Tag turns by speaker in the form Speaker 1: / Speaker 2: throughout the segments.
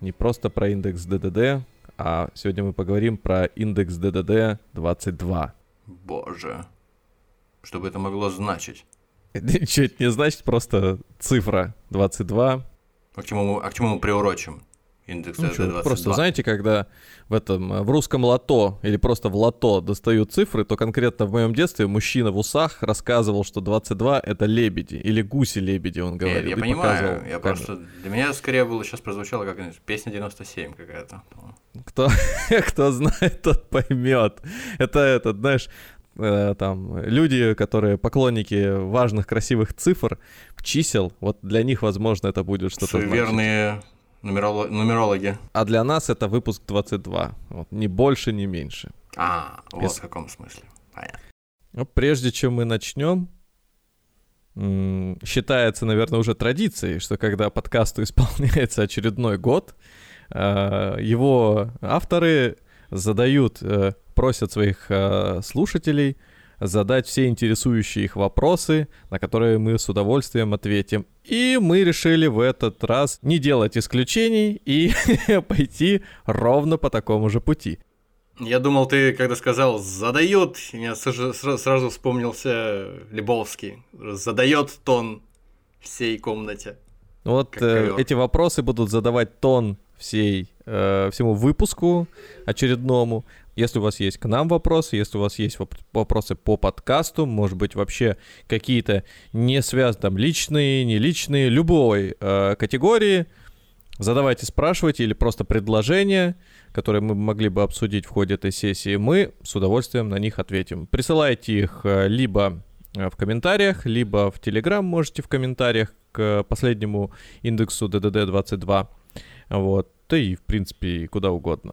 Speaker 1: не просто про индекс ДДД, а сегодня мы поговорим про индекс ДДД 22.
Speaker 2: Боже. Что бы это могло значить?
Speaker 1: Ничего это не значит, просто цифра 22.
Speaker 2: А к чему мы, а к чему мы приурочим? Индекс
Speaker 1: Ну,
Speaker 2: 22.
Speaker 1: просто знаете, когда в этом э, в русском лото или просто в лото достают цифры, то конкретно в моем детстве мужчина в усах рассказывал, что 22 это лебеди или гуси-лебеди, он говорил.
Speaker 2: я
Speaker 1: и
Speaker 2: понимаю, я
Speaker 1: камеру.
Speaker 2: просто... Для меня скорее было, сейчас прозвучало как песня 97 какая-то.
Speaker 1: Кто, кто знает, тот поймет. Это этот, знаешь, э, там люди, которые поклонники важных красивых цифр, чисел, вот для них, возможно, это будет что-то.
Speaker 2: Суеверные нумероло- нумерологи.
Speaker 1: А для нас это выпуск 22. Вот, ни больше, ни меньше.
Speaker 2: А, вот в каком смысле. Понятно.
Speaker 1: Но прежде чем мы начнем, считается, наверное, уже традицией, что когда подкасту исполняется очередной год, э, его авторы задают, э, просят своих э, слушателей задать все интересующие их вопросы, на которые мы с удовольствием ответим. И мы решили в этот раз не делать исключений и пойти ровно по такому же пути.
Speaker 2: Я думал, ты, когда сказал «задает», меня сразу, вспомнился Лебовский. Задает тон всей комнате.
Speaker 1: Вот э, эти вопросы будут задавать тон всей, э, всему выпуску очередному. Если у вас есть к нам вопросы, если у вас есть воп- вопросы по подкасту, может быть, вообще какие-то не связанные, там, личные, не личные, любой э, категории, задавайте, спрашивайте или просто предложения, которые мы могли бы обсудить в ходе этой сессии, мы с удовольствием на них ответим. Присылайте их э, либо э, в комментариях, либо в Телеграм можете в комментариях к последнему индексу DDD22. Вот. Да и, в принципе, куда угодно.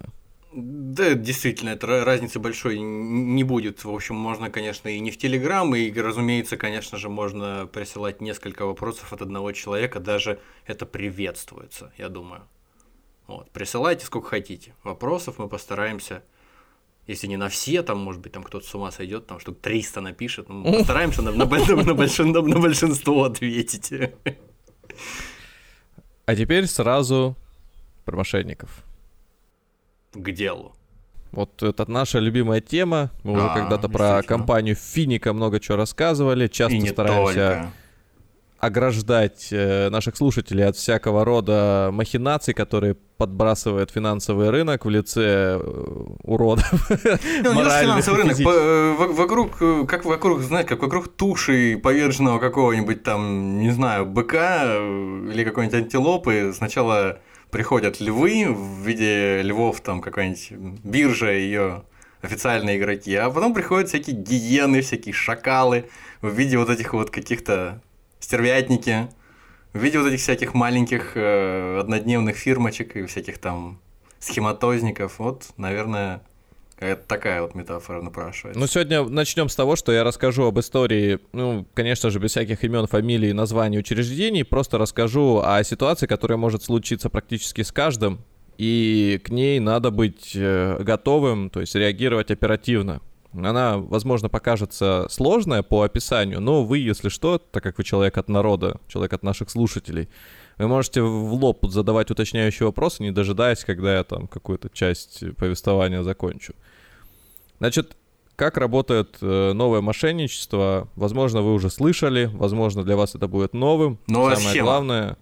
Speaker 2: Да, действительно, это ра- разницы большой не будет. В общем, можно, конечно, и не в Телеграм, и, разумеется, конечно же, можно присылать несколько вопросов от одного человека, даже это приветствуется, я думаю. Вот, присылайте сколько хотите. Вопросов мы постараемся, если не на все, там, может быть, там кто-то с ума сойдет, там штук 300 напишет, ну, мы постараемся на, на боль- на большин- на большинство ответить.
Speaker 1: А теперь сразу про мошенников.
Speaker 2: К делу.
Speaker 1: Вот это наша любимая тема. Мы уже
Speaker 2: А,
Speaker 1: когда-то про компанию Финика много чего рассказывали. Часто
Speaker 2: И не
Speaker 1: стараемся
Speaker 2: только.
Speaker 1: ограждать э, наших слушателей от всякого рода махинаций, которые подбрасывает финансовый рынок в лице э, уродов.
Speaker 2: Ну, не финансовый рынок, по- э, во- вокруг, как вокруг, знаете, как вокруг туши поверженного какого-нибудь там, не знаю, быка или какой-нибудь антилопы сначала приходят львы в виде львов, там какая-нибудь биржа, ее официальные игроки, а потом приходят всякие гиены, всякие шакалы в виде вот этих вот каких-то стервятники, в виде вот этих всяких маленьких э, однодневных фирмочек и всяких там схематозников. Вот, наверное, какая-то такая вот метафора напрашивается.
Speaker 1: Ну, сегодня начнем с того, что я расскажу об истории, ну, конечно же, без всяких имен, фамилий, названий учреждений, просто расскажу о ситуации, которая может случиться практически с каждым, и к ней надо быть э, готовым, то есть реагировать оперативно. Она, возможно, покажется сложная по описанию, но вы, если что, так как вы человек от народа, человек от наших слушателей, вы можете в лоб задавать уточняющие вопросы, не дожидаясь, когда я там какую-то часть повествования закончу. Значит, как работает э, новое мошенничество? Возможно, вы уже слышали, возможно, для вас это будет новым.
Speaker 2: Новая
Speaker 1: Самое
Speaker 2: схема.
Speaker 1: главное.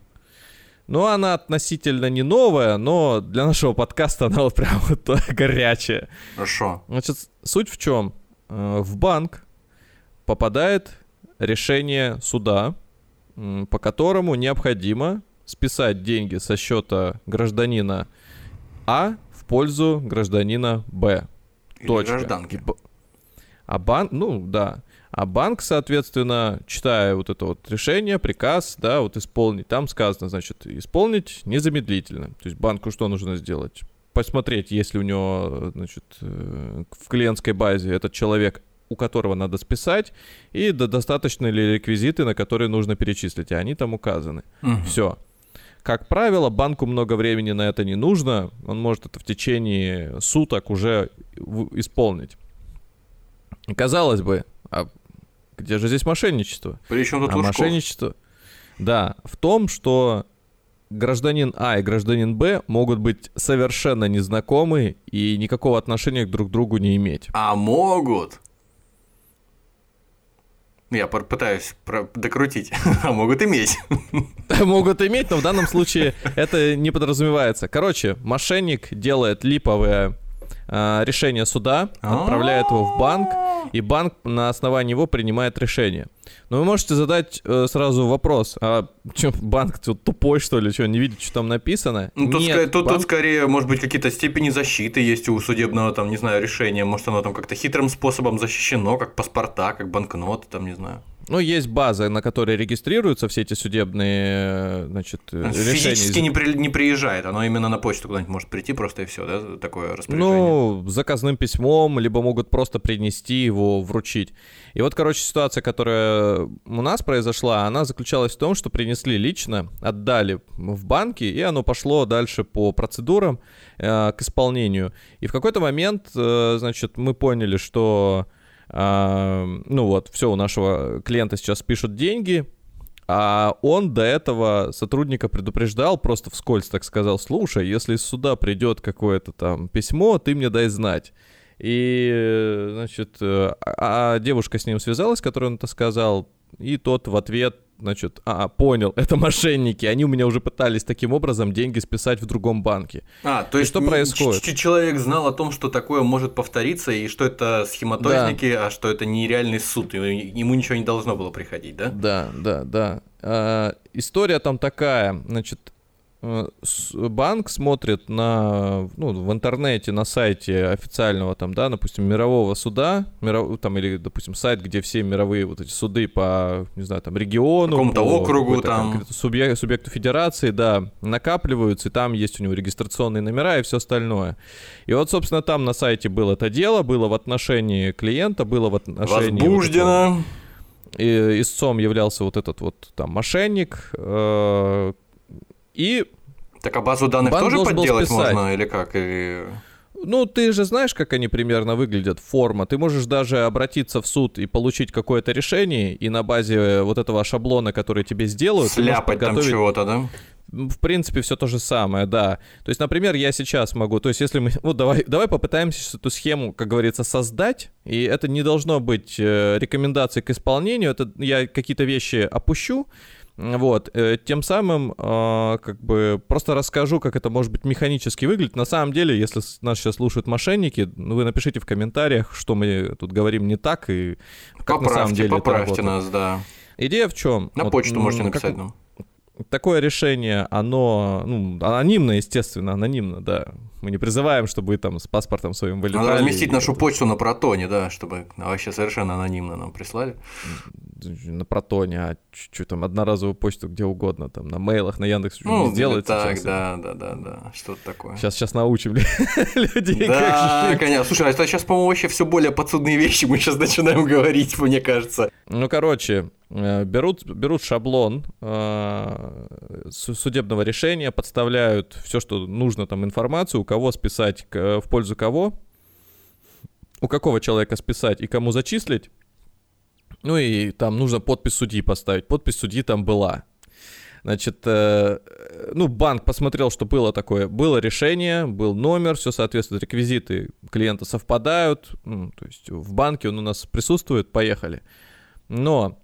Speaker 1: Ну, она относительно не новая, но для нашего подкаста она вот прям вот горячая.
Speaker 2: Хорошо.
Speaker 1: Значит, суть в чем? Э, В банк попадает решение суда, по которому необходимо списать деньги со счета гражданина А в пользу гражданина Б.
Speaker 2: Или
Speaker 1: Точка.
Speaker 2: гражданки.
Speaker 1: А банк, ну да. А банк, соответственно, читая вот это вот решение, приказ, да, вот исполнить, там сказано, значит, исполнить незамедлительно. То есть банку что нужно сделать? Посмотреть, если у него, значит, э, в клиентской базе этот человек, у которого надо списать, и достаточно ли реквизиты, на которые нужно перечислить, и они там указаны.
Speaker 2: Мгм.
Speaker 1: Все. Как правило, банку много времени на это не нужно. Он может это в течение суток уже исполнить. Казалось бы, а где же здесь мошенничество?
Speaker 2: Причем тут
Speaker 1: а
Speaker 2: Лужков?
Speaker 1: мошенничество, да, в том, что гражданин А и гражданин Б могут быть совершенно незнакомы и никакого отношения друг к другу не иметь.
Speaker 2: А могут? Я пор- пытаюсь докрутить. А могут иметь.
Speaker 1: Могут иметь, но в данном случае это не подразумевается. Короче, мошенник делает липовое а, решение суда, отправляет его в банк, и банк на основании его принимает решение. Но вы можете задать э, сразу вопрос, а что, банк тут тупой, что ли, что, не видит, что там написано?
Speaker 2: Ну, тут,
Speaker 1: Нет,
Speaker 2: ска- тут- тут скорее, может быть, какие-то степени защиты есть у судебного, там, не знаю, решения. Может, оно там как-то хитрым способом защищено, как паспорта, как банкноты, там, не знаю.
Speaker 1: Ну, есть база, на которой регистрируются все эти судебные, э, значит, э, решения.
Speaker 2: Физически не, при- не приезжает, оно именно на почту куда-нибудь может прийти просто и все, да, такое распоряжение.
Speaker 1: Ну, заказным письмом, либо могут просто принести его, вручить. И вот, короче, ситуация, которая у нас произошла, она заключалась в том, что принесли лично, отдали в банки, и оно пошло дальше по процедурам э, к исполнению. И в какой-то момент, э, значит, мы поняли, что, э, ну вот, все, у нашего клиента сейчас пишут деньги, а он до этого сотрудника предупреждал, просто вскользь так сказал, слушай, если из суда придет какое-то там письмо, ты мне дай знать. И, значит, э, а а девушка с ним связалась, которой он это сказал, и тот в ответ, значит, а, понял, это мошенники, они у меня уже пытались таким образом деньги списать в другом банке.
Speaker 2: А, то есть
Speaker 1: что
Speaker 2: м,
Speaker 1: происходит?
Speaker 2: человек знал о том, что такое может повториться, и что это схематозники, а что это нереальный суд, и ему ничего не должно было приходить, да?
Speaker 1: Да, да, да. А, история там такая, значит, э, банк смотрит на, ну, в интернете, на сайте официального там, да, допустим, мирового суда, миров- там, или, допустим, сайт, где все мировые вот эти суды по, не знаю, там, региону,
Speaker 2: Какому-то
Speaker 1: по
Speaker 2: округу там.
Speaker 1: конкретно субъек- субъекту федерации, да, накапливаются, и там есть у него регистрационные номера и все остальное. И вот, собственно, там на сайте было это дело, было в отношении клиента, было в отношении... вот этого-
Speaker 2: Возбуждено.
Speaker 1: и истцом являлся вот этот вот там мошенник. э, И,
Speaker 2: Так а базу данных
Speaker 1: Банк
Speaker 2: тоже подделать можно или как? Или...
Speaker 1: ну, ты же знаешь, как они примерно выглядят, форма. Ты можешь даже обратиться в суд и получить какое-то решение, и на базе вот этого шаблона, который тебе сделают,
Speaker 2: Сляпать там чего-то, да?
Speaker 1: В принципе, все то же самое, да. То есть, например, я сейчас могу, то есть, если мы, ну, давай, давай попытаемся эту схему, как говорится, создать, и это не должно быть э, рекомендацией к исполнению, это я какие-то вещи опущу, вот, э, тем самым, э, как бы, просто расскажу, как это может быть механически выглядит. На самом деле, если нас сейчас слушают мошенники, ну, вы напишите в комментариях, что мы тут говорим не так, и как на самом
Speaker 2: Поправьте,
Speaker 1: деле
Speaker 2: поправьте нас, да.
Speaker 1: Идея в чем?
Speaker 2: На почту можете написать нам.
Speaker 1: Такое решение, оно, ну, анонимно, естественно, анонимно, да. Мы не призываем, чтобы вы там с паспортом своим вылетали.
Speaker 2: Надо разместить нашу почту на протоне, да, чтобы вообще совершенно анонимно нам прислали.
Speaker 1: На протоне, а что там, одноразовую почту где угодно, там, на мейлах, на Яндекс
Speaker 2: Ну,
Speaker 1: сделать
Speaker 2: так,
Speaker 1: сейчас.
Speaker 2: да, да, да, да, что-то такое.
Speaker 1: Сейчас, сейчас научим людей,
Speaker 2: Да,
Speaker 1: как
Speaker 2: конечно. Слушай, а это сейчас, по-моему, вообще все более подсудные вещи мы сейчас начинаем говорить, мне кажется.
Speaker 1: Ну, короче, э, берут, берут шаблон э, су- судебного решения, подставляют все, что нужно, там, информацию, у кого списать, к- в пользу кого, у какого человека списать и кому зачислить. Ну и там нужно подпись судьи поставить. Подпись судьи там была. Значит, э, ну, банк посмотрел, что было такое. Было решение, был номер, все соответствует, реквизиты клиента совпадают. Ну, то есть в банке он у нас присутствует, поехали. Но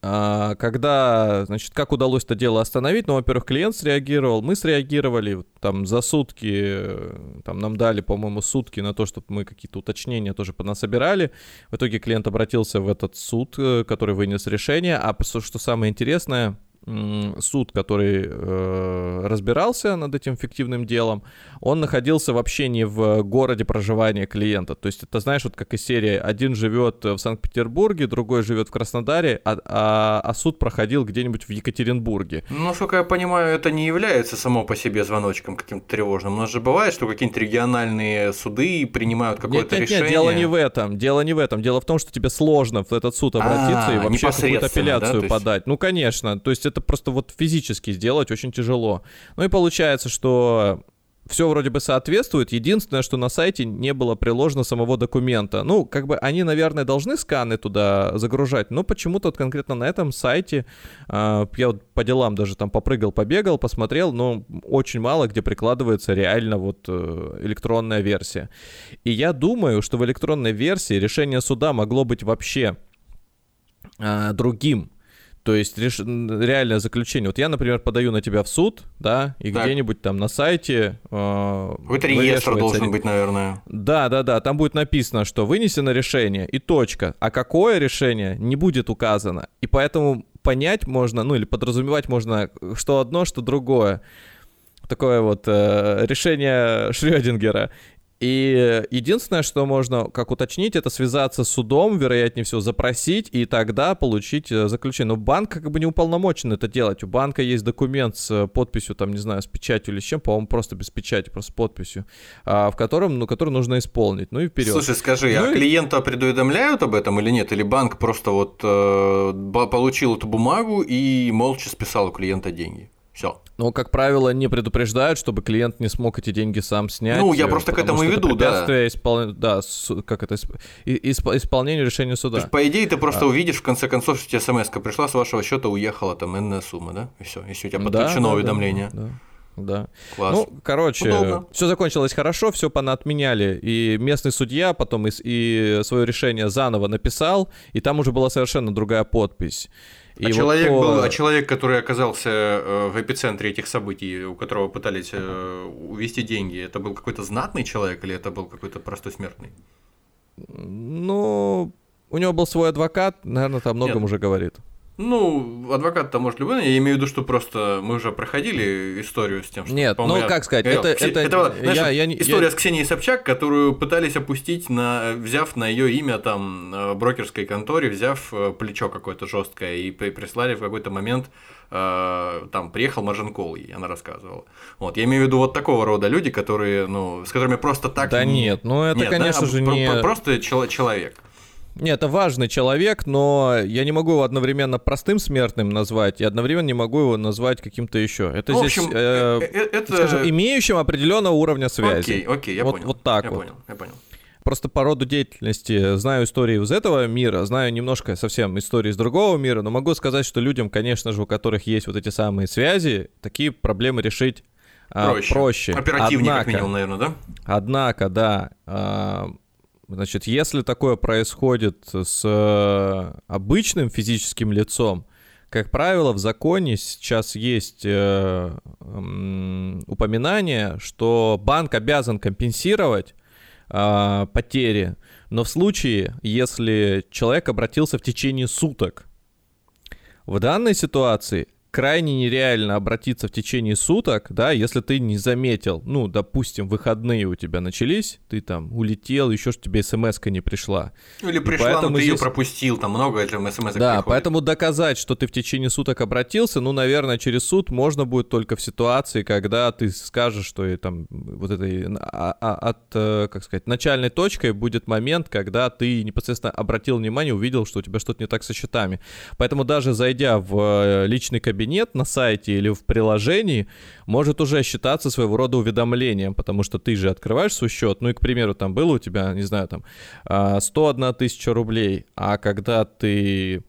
Speaker 1: когда, значит, как удалось это дело остановить? Ну, во-первых, клиент среагировал, мы среагировали, там за сутки, э, там нам дали, по-моему, сутки на то, чтобы мы какие-то уточнения тоже понасобирали. В итоге клиент обратился в этот суд, э, который вынес решение. А что самое интересное, суд, который э, разбирался над этим фиктивным делом, он находился вообще не в городе проживания клиента. То есть это, знаешь, вот как из серии, один живет в Санкт-Петербурге, другой живет в Краснодаре, а, а, а суд проходил где-нибудь в Екатеринбурге.
Speaker 2: Ну, насколько я понимаю, это не является само по себе звоночком каким-то тревожным. У нас же бывает, что какие-нибудь региональные суды принимают какое-то
Speaker 1: нет, нет,
Speaker 2: решение.
Speaker 1: Нет, дело не в этом. Дело не в этом. Дело в том, что тебе сложно в этот суд обратиться
Speaker 2: А,
Speaker 1: и вообще какую-то
Speaker 2: непосредственно, да,
Speaker 1: апелляцию
Speaker 2: то есть-
Speaker 1: подать. Ну, конечно. То есть это просто вот физически сделать очень тяжело. Ну и получается, что все вроде бы соответствует. Единственное, что на сайте не было приложено самого документа. Ну, как бы они, наверное, должны сканы туда загружать, но почему-то вот конкретно на этом сайте а, я вот по делам даже там попрыгал, побегал, посмотрел, но очень мало где прикладывается реально вот э, электронная версия. И я думаю, что в электронной версии решение суда могло быть вообще а, другим. То есть реш... реальное заключение. Вот я, например, подаю на тебя в суд, да, и
Speaker 2: Так.
Speaker 1: где-нибудь там на сайте... э,
Speaker 2: Какой-то реестр должен быть, наверное.
Speaker 1: Да, да, да, там будет написано, что вынесено решение и точка. А какое решение не будет указано. И поэтому понять можно, ну или подразумевать можно, что одно, что другое. Такое вот э, решение Шрёдингера. И единственное, что можно как уточнить, это связаться с судом, вероятнее всего, запросить и тогда получить э, заключение. Но банк как бы не уполномочен это делать. У банка есть документ с э, подписью, там, не знаю, с печатью или с чем, по-моему, просто без печати, просто с подписью, а, в котором, ну, который нужно исполнить. Ну и вперед.
Speaker 2: Слушай, скажи,
Speaker 1: Ну
Speaker 2: а
Speaker 1: и-
Speaker 2: клиента предуведомляют об этом или нет? Или банк просто вот э, получил эту бумагу и молча списал у клиента деньги? Все.
Speaker 1: Но, как правило, не предупреждают, чтобы клиент не смог эти деньги сам снять.
Speaker 2: Ну, я просто к этому и веду, да.
Speaker 1: испол- Да, как это, исп- и- исп- исполнению решения
Speaker 2: То
Speaker 1: суда.
Speaker 2: есть, по идее, ты просто увидишь, в конце концов, что тебе смс пришла, с вашего счета уехала там энная сумма, да? И все, если у тебя
Speaker 1: Да,
Speaker 2: подключено
Speaker 1: да,
Speaker 2: уведомление.
Speaker 1: Да, да.
Speaker 2: Класс.
Speaker 1: Ну, короче,
Speaker 2: Удобно.
Speaker 1: все закончилось хорошо, все понаотменяли. И местный судья потом и, и свое решение заново написал, и там уже была совершенно другая подпись. И
Speaker 2: а,
Speaker 1: вот
Speaker 2: человек
Speaker 1: то-
Speaker 2: был, а человек, который оказался э, в эпицентре этих событий, у которого пытались э, увести деньги, это был какой-то знатный человек или это был какой-то простой смертный?
Speaker 1: Ну, у него был свой адвокат, наверное, там многом
Speaker 2: Нет.
Speaker 1: уже говорит.
Speaker 2: Ну, адвокат-то может любой, я имею в виду, что просто мы уже проходили историю с тем, что...
Speaker 1: Нет, ну,
Speaker 2: я
Speaker 1: как сказать,
Speaker 2: говорил.
Speaker 1: это- это-
Speaker 2: вот, знаешь,
Speaker 1: я- я
Speaker 2: история
Speaker 1: я-
Speaker 2: с Ксенией Собчак, которую пытались опустить, на, взяв на ее имя там э, брокерской конторе, взяв э, плечо какое-то жесткое и при- прислали в какой-то момент э, там приехал Маржинкол, ей она рассказывала. Вот, я имею в виду вот такого рода люди, которые, ну, с которыми просто так...
Speaker 1: Да
Speaker 2: не-
Speaker 1: нет, ну это,
Speaker 2: Нет, да,
Speaker 1: конечно
Speaker 2: а
Speaker 1: же, не...
Speaker 2: про- Просто чело- человек.
Speaker 1: Нет, это важный человек, но я не могу его одновременно простым смертным назвать и одновременно не могу его назвать каким-то еще. Это
Speaker 2: Ну,
Speaker 1: здесь,
Speaker 2: общем,
Speaker 1: э,
Speaker 2: э, э, это...
Speaker 1: скажем, имеющим определенного уровня связи.
Speaker 2: Окей, окей, я
Speaker 1: вот,
Speaker 2: понял.
Speaker 1: Вот так
Speaker 2: я
Speaker 1: вот.
Speaker 2: понял, я понял.
Speaker 1: Просто по роду деятельности знаю истории из этого мира, знаю немножко совсем истории из другого мира, но могу сказать, что людям, конечно же, у которых есть вот эти самые связи, такие проблемы решить а,
Speaker 2: Проще.
Speaker 1: проще.
Speaker 2: Оперативнее, как
Speaker 1: Однако-
Speaker 2: минимум, наверное, да?
Speaker 1: Однако, да, а, значит, если такое происходит с э, обычным физическим лицом, как правило, в законе сейчас есть э, м, упоминание, что банк обязан компенсировать а, потери, но в случае, если человек обратился в течение суток. В данной ситуации крайне нереально обратиться в течение суток, да, если ты не заметил, ну, допустим, выходные у тебя начались, ты там улетел, еще ж тебе смс не пришла.
Speaker 2: Или пришла,
Speaker 1: поэтому
Speaker 2: но ты ее
Speaker 1: здесь-
Speaker 2: пропустил, там много этим смс
Speaker 1: Да, поэтому доказать, что ты в течение суток обратился, ну, наверное, через суд можно будет только в ситуации, когда ты скажешь, что и там вот этой а- а- от, э, как сказать, начальной точкой будет момент, когда ты непосредственно обратил внимание, увидел, что у тебя что-то не так со счетами. Поэтому даже зайдя в э, личный кабинет на сайте или в приложении, может уже считаться своего рода уведомлением, потому что ты же открываешь свой счет, ну и, к примеру, там было у тебя, не знаю, там а, 101 тысяча рублей, а когда ты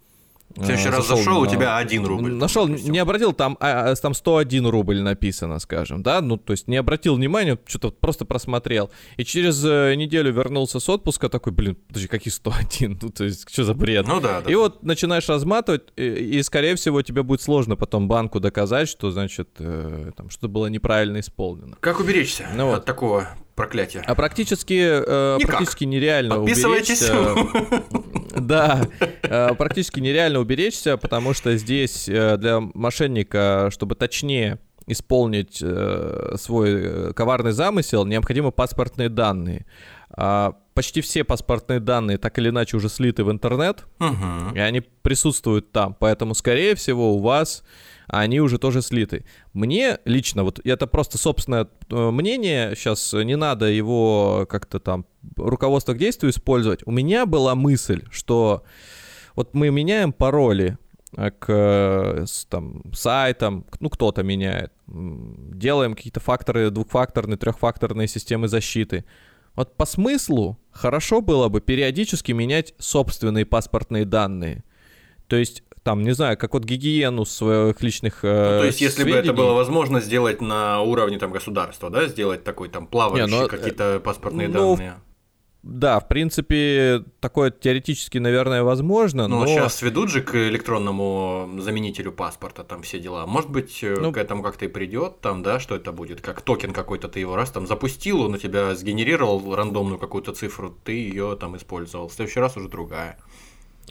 Speaker 2: В следующий
Speaker 1: а,
Speaker 2: раз зашел, у тебя 1 рубль.
Speaker 1: Нашел,
Speaker 2: допустим.
Speaker 1: не обратил, там, а, а, там 101 рубль написано, скажем, да, ну, то есть не обратил внимания, что-то просто просмотрел. И через э, неделю вернулся с отпуска, такой, блин, подожди, какие 101? Ну, то есть, что за бред?
Speaker 2: Ну да, да.
Speaker 1: И вот начинаешь разматывать, и, и, скорее всего, тебе будет сложно потом банку доказать, что, значит, э, там что-то было неправильно исполнено.
Speaker 2: Как уберечься
Speaker 1: Ну вот.
Speaker 2: от такого Проклятие.
Speaker 1: А практически, э,
Speaker 2: Никак.
Speaker 1: практически нереально
Speaker 2: Подписывайтесь.
Speaker 1: уберечься. Да, э, практически нереально уберечься, потому что здесь э, для мошенника, чтобы точнее исполнить э, свой коварный замысел, необходимы паспортные данные. А Почти все паспортные данные так или иначе уже слиты в интернет,
Speaker 2: Мгм.
Speaker 1: и они присутствуют там, поэтому, скорее всего, у вас они уже тоже слиты. Мне лично, вот это просто собственное э, мнение, сейчас не надо его как-то там руководство к действию использовать. У меня была мысль, что вот мы меняем пароли э, к э, там, сайтам, ну кто-то меняет, делаем какие-то факторы, двухфакторные, трехфакторные системы защиты. Вот по смыслу хорошо было бы периодически менять собственные паспортные данные. То есть, там, не знаю, как вот гигиену своих личных
Speaker 2: Ну,
Speaker 1: э,
Speaker 2: то есть, если бы это
Speaker 1: сведений.
Speaker 2: было возможно сделать на уровне там государства, да, сделать такой там плавающий
Speaker 1: ну,
Speaker 2: какие-то паспортные
Speaker 1: ну,
Speaker 2: данные.
Speaker 1: Да, в принципе, такое теоретически, наверное, возможно,
Speaker 2: Ну,
Speaker 1: но...
Speaker 2: сейчас ведут же к электронному заменителю паспорта, там все дела. Может быть, э,
Speaker 1: Ну,
Speaker 2: к этому как-то и придет, там, да, что это будет, как токен какой-то ты его раз там запустил, он у тебя сгенерировал рандомную какую-то цифру, ты ее там использовал. В следующий раз уже другая.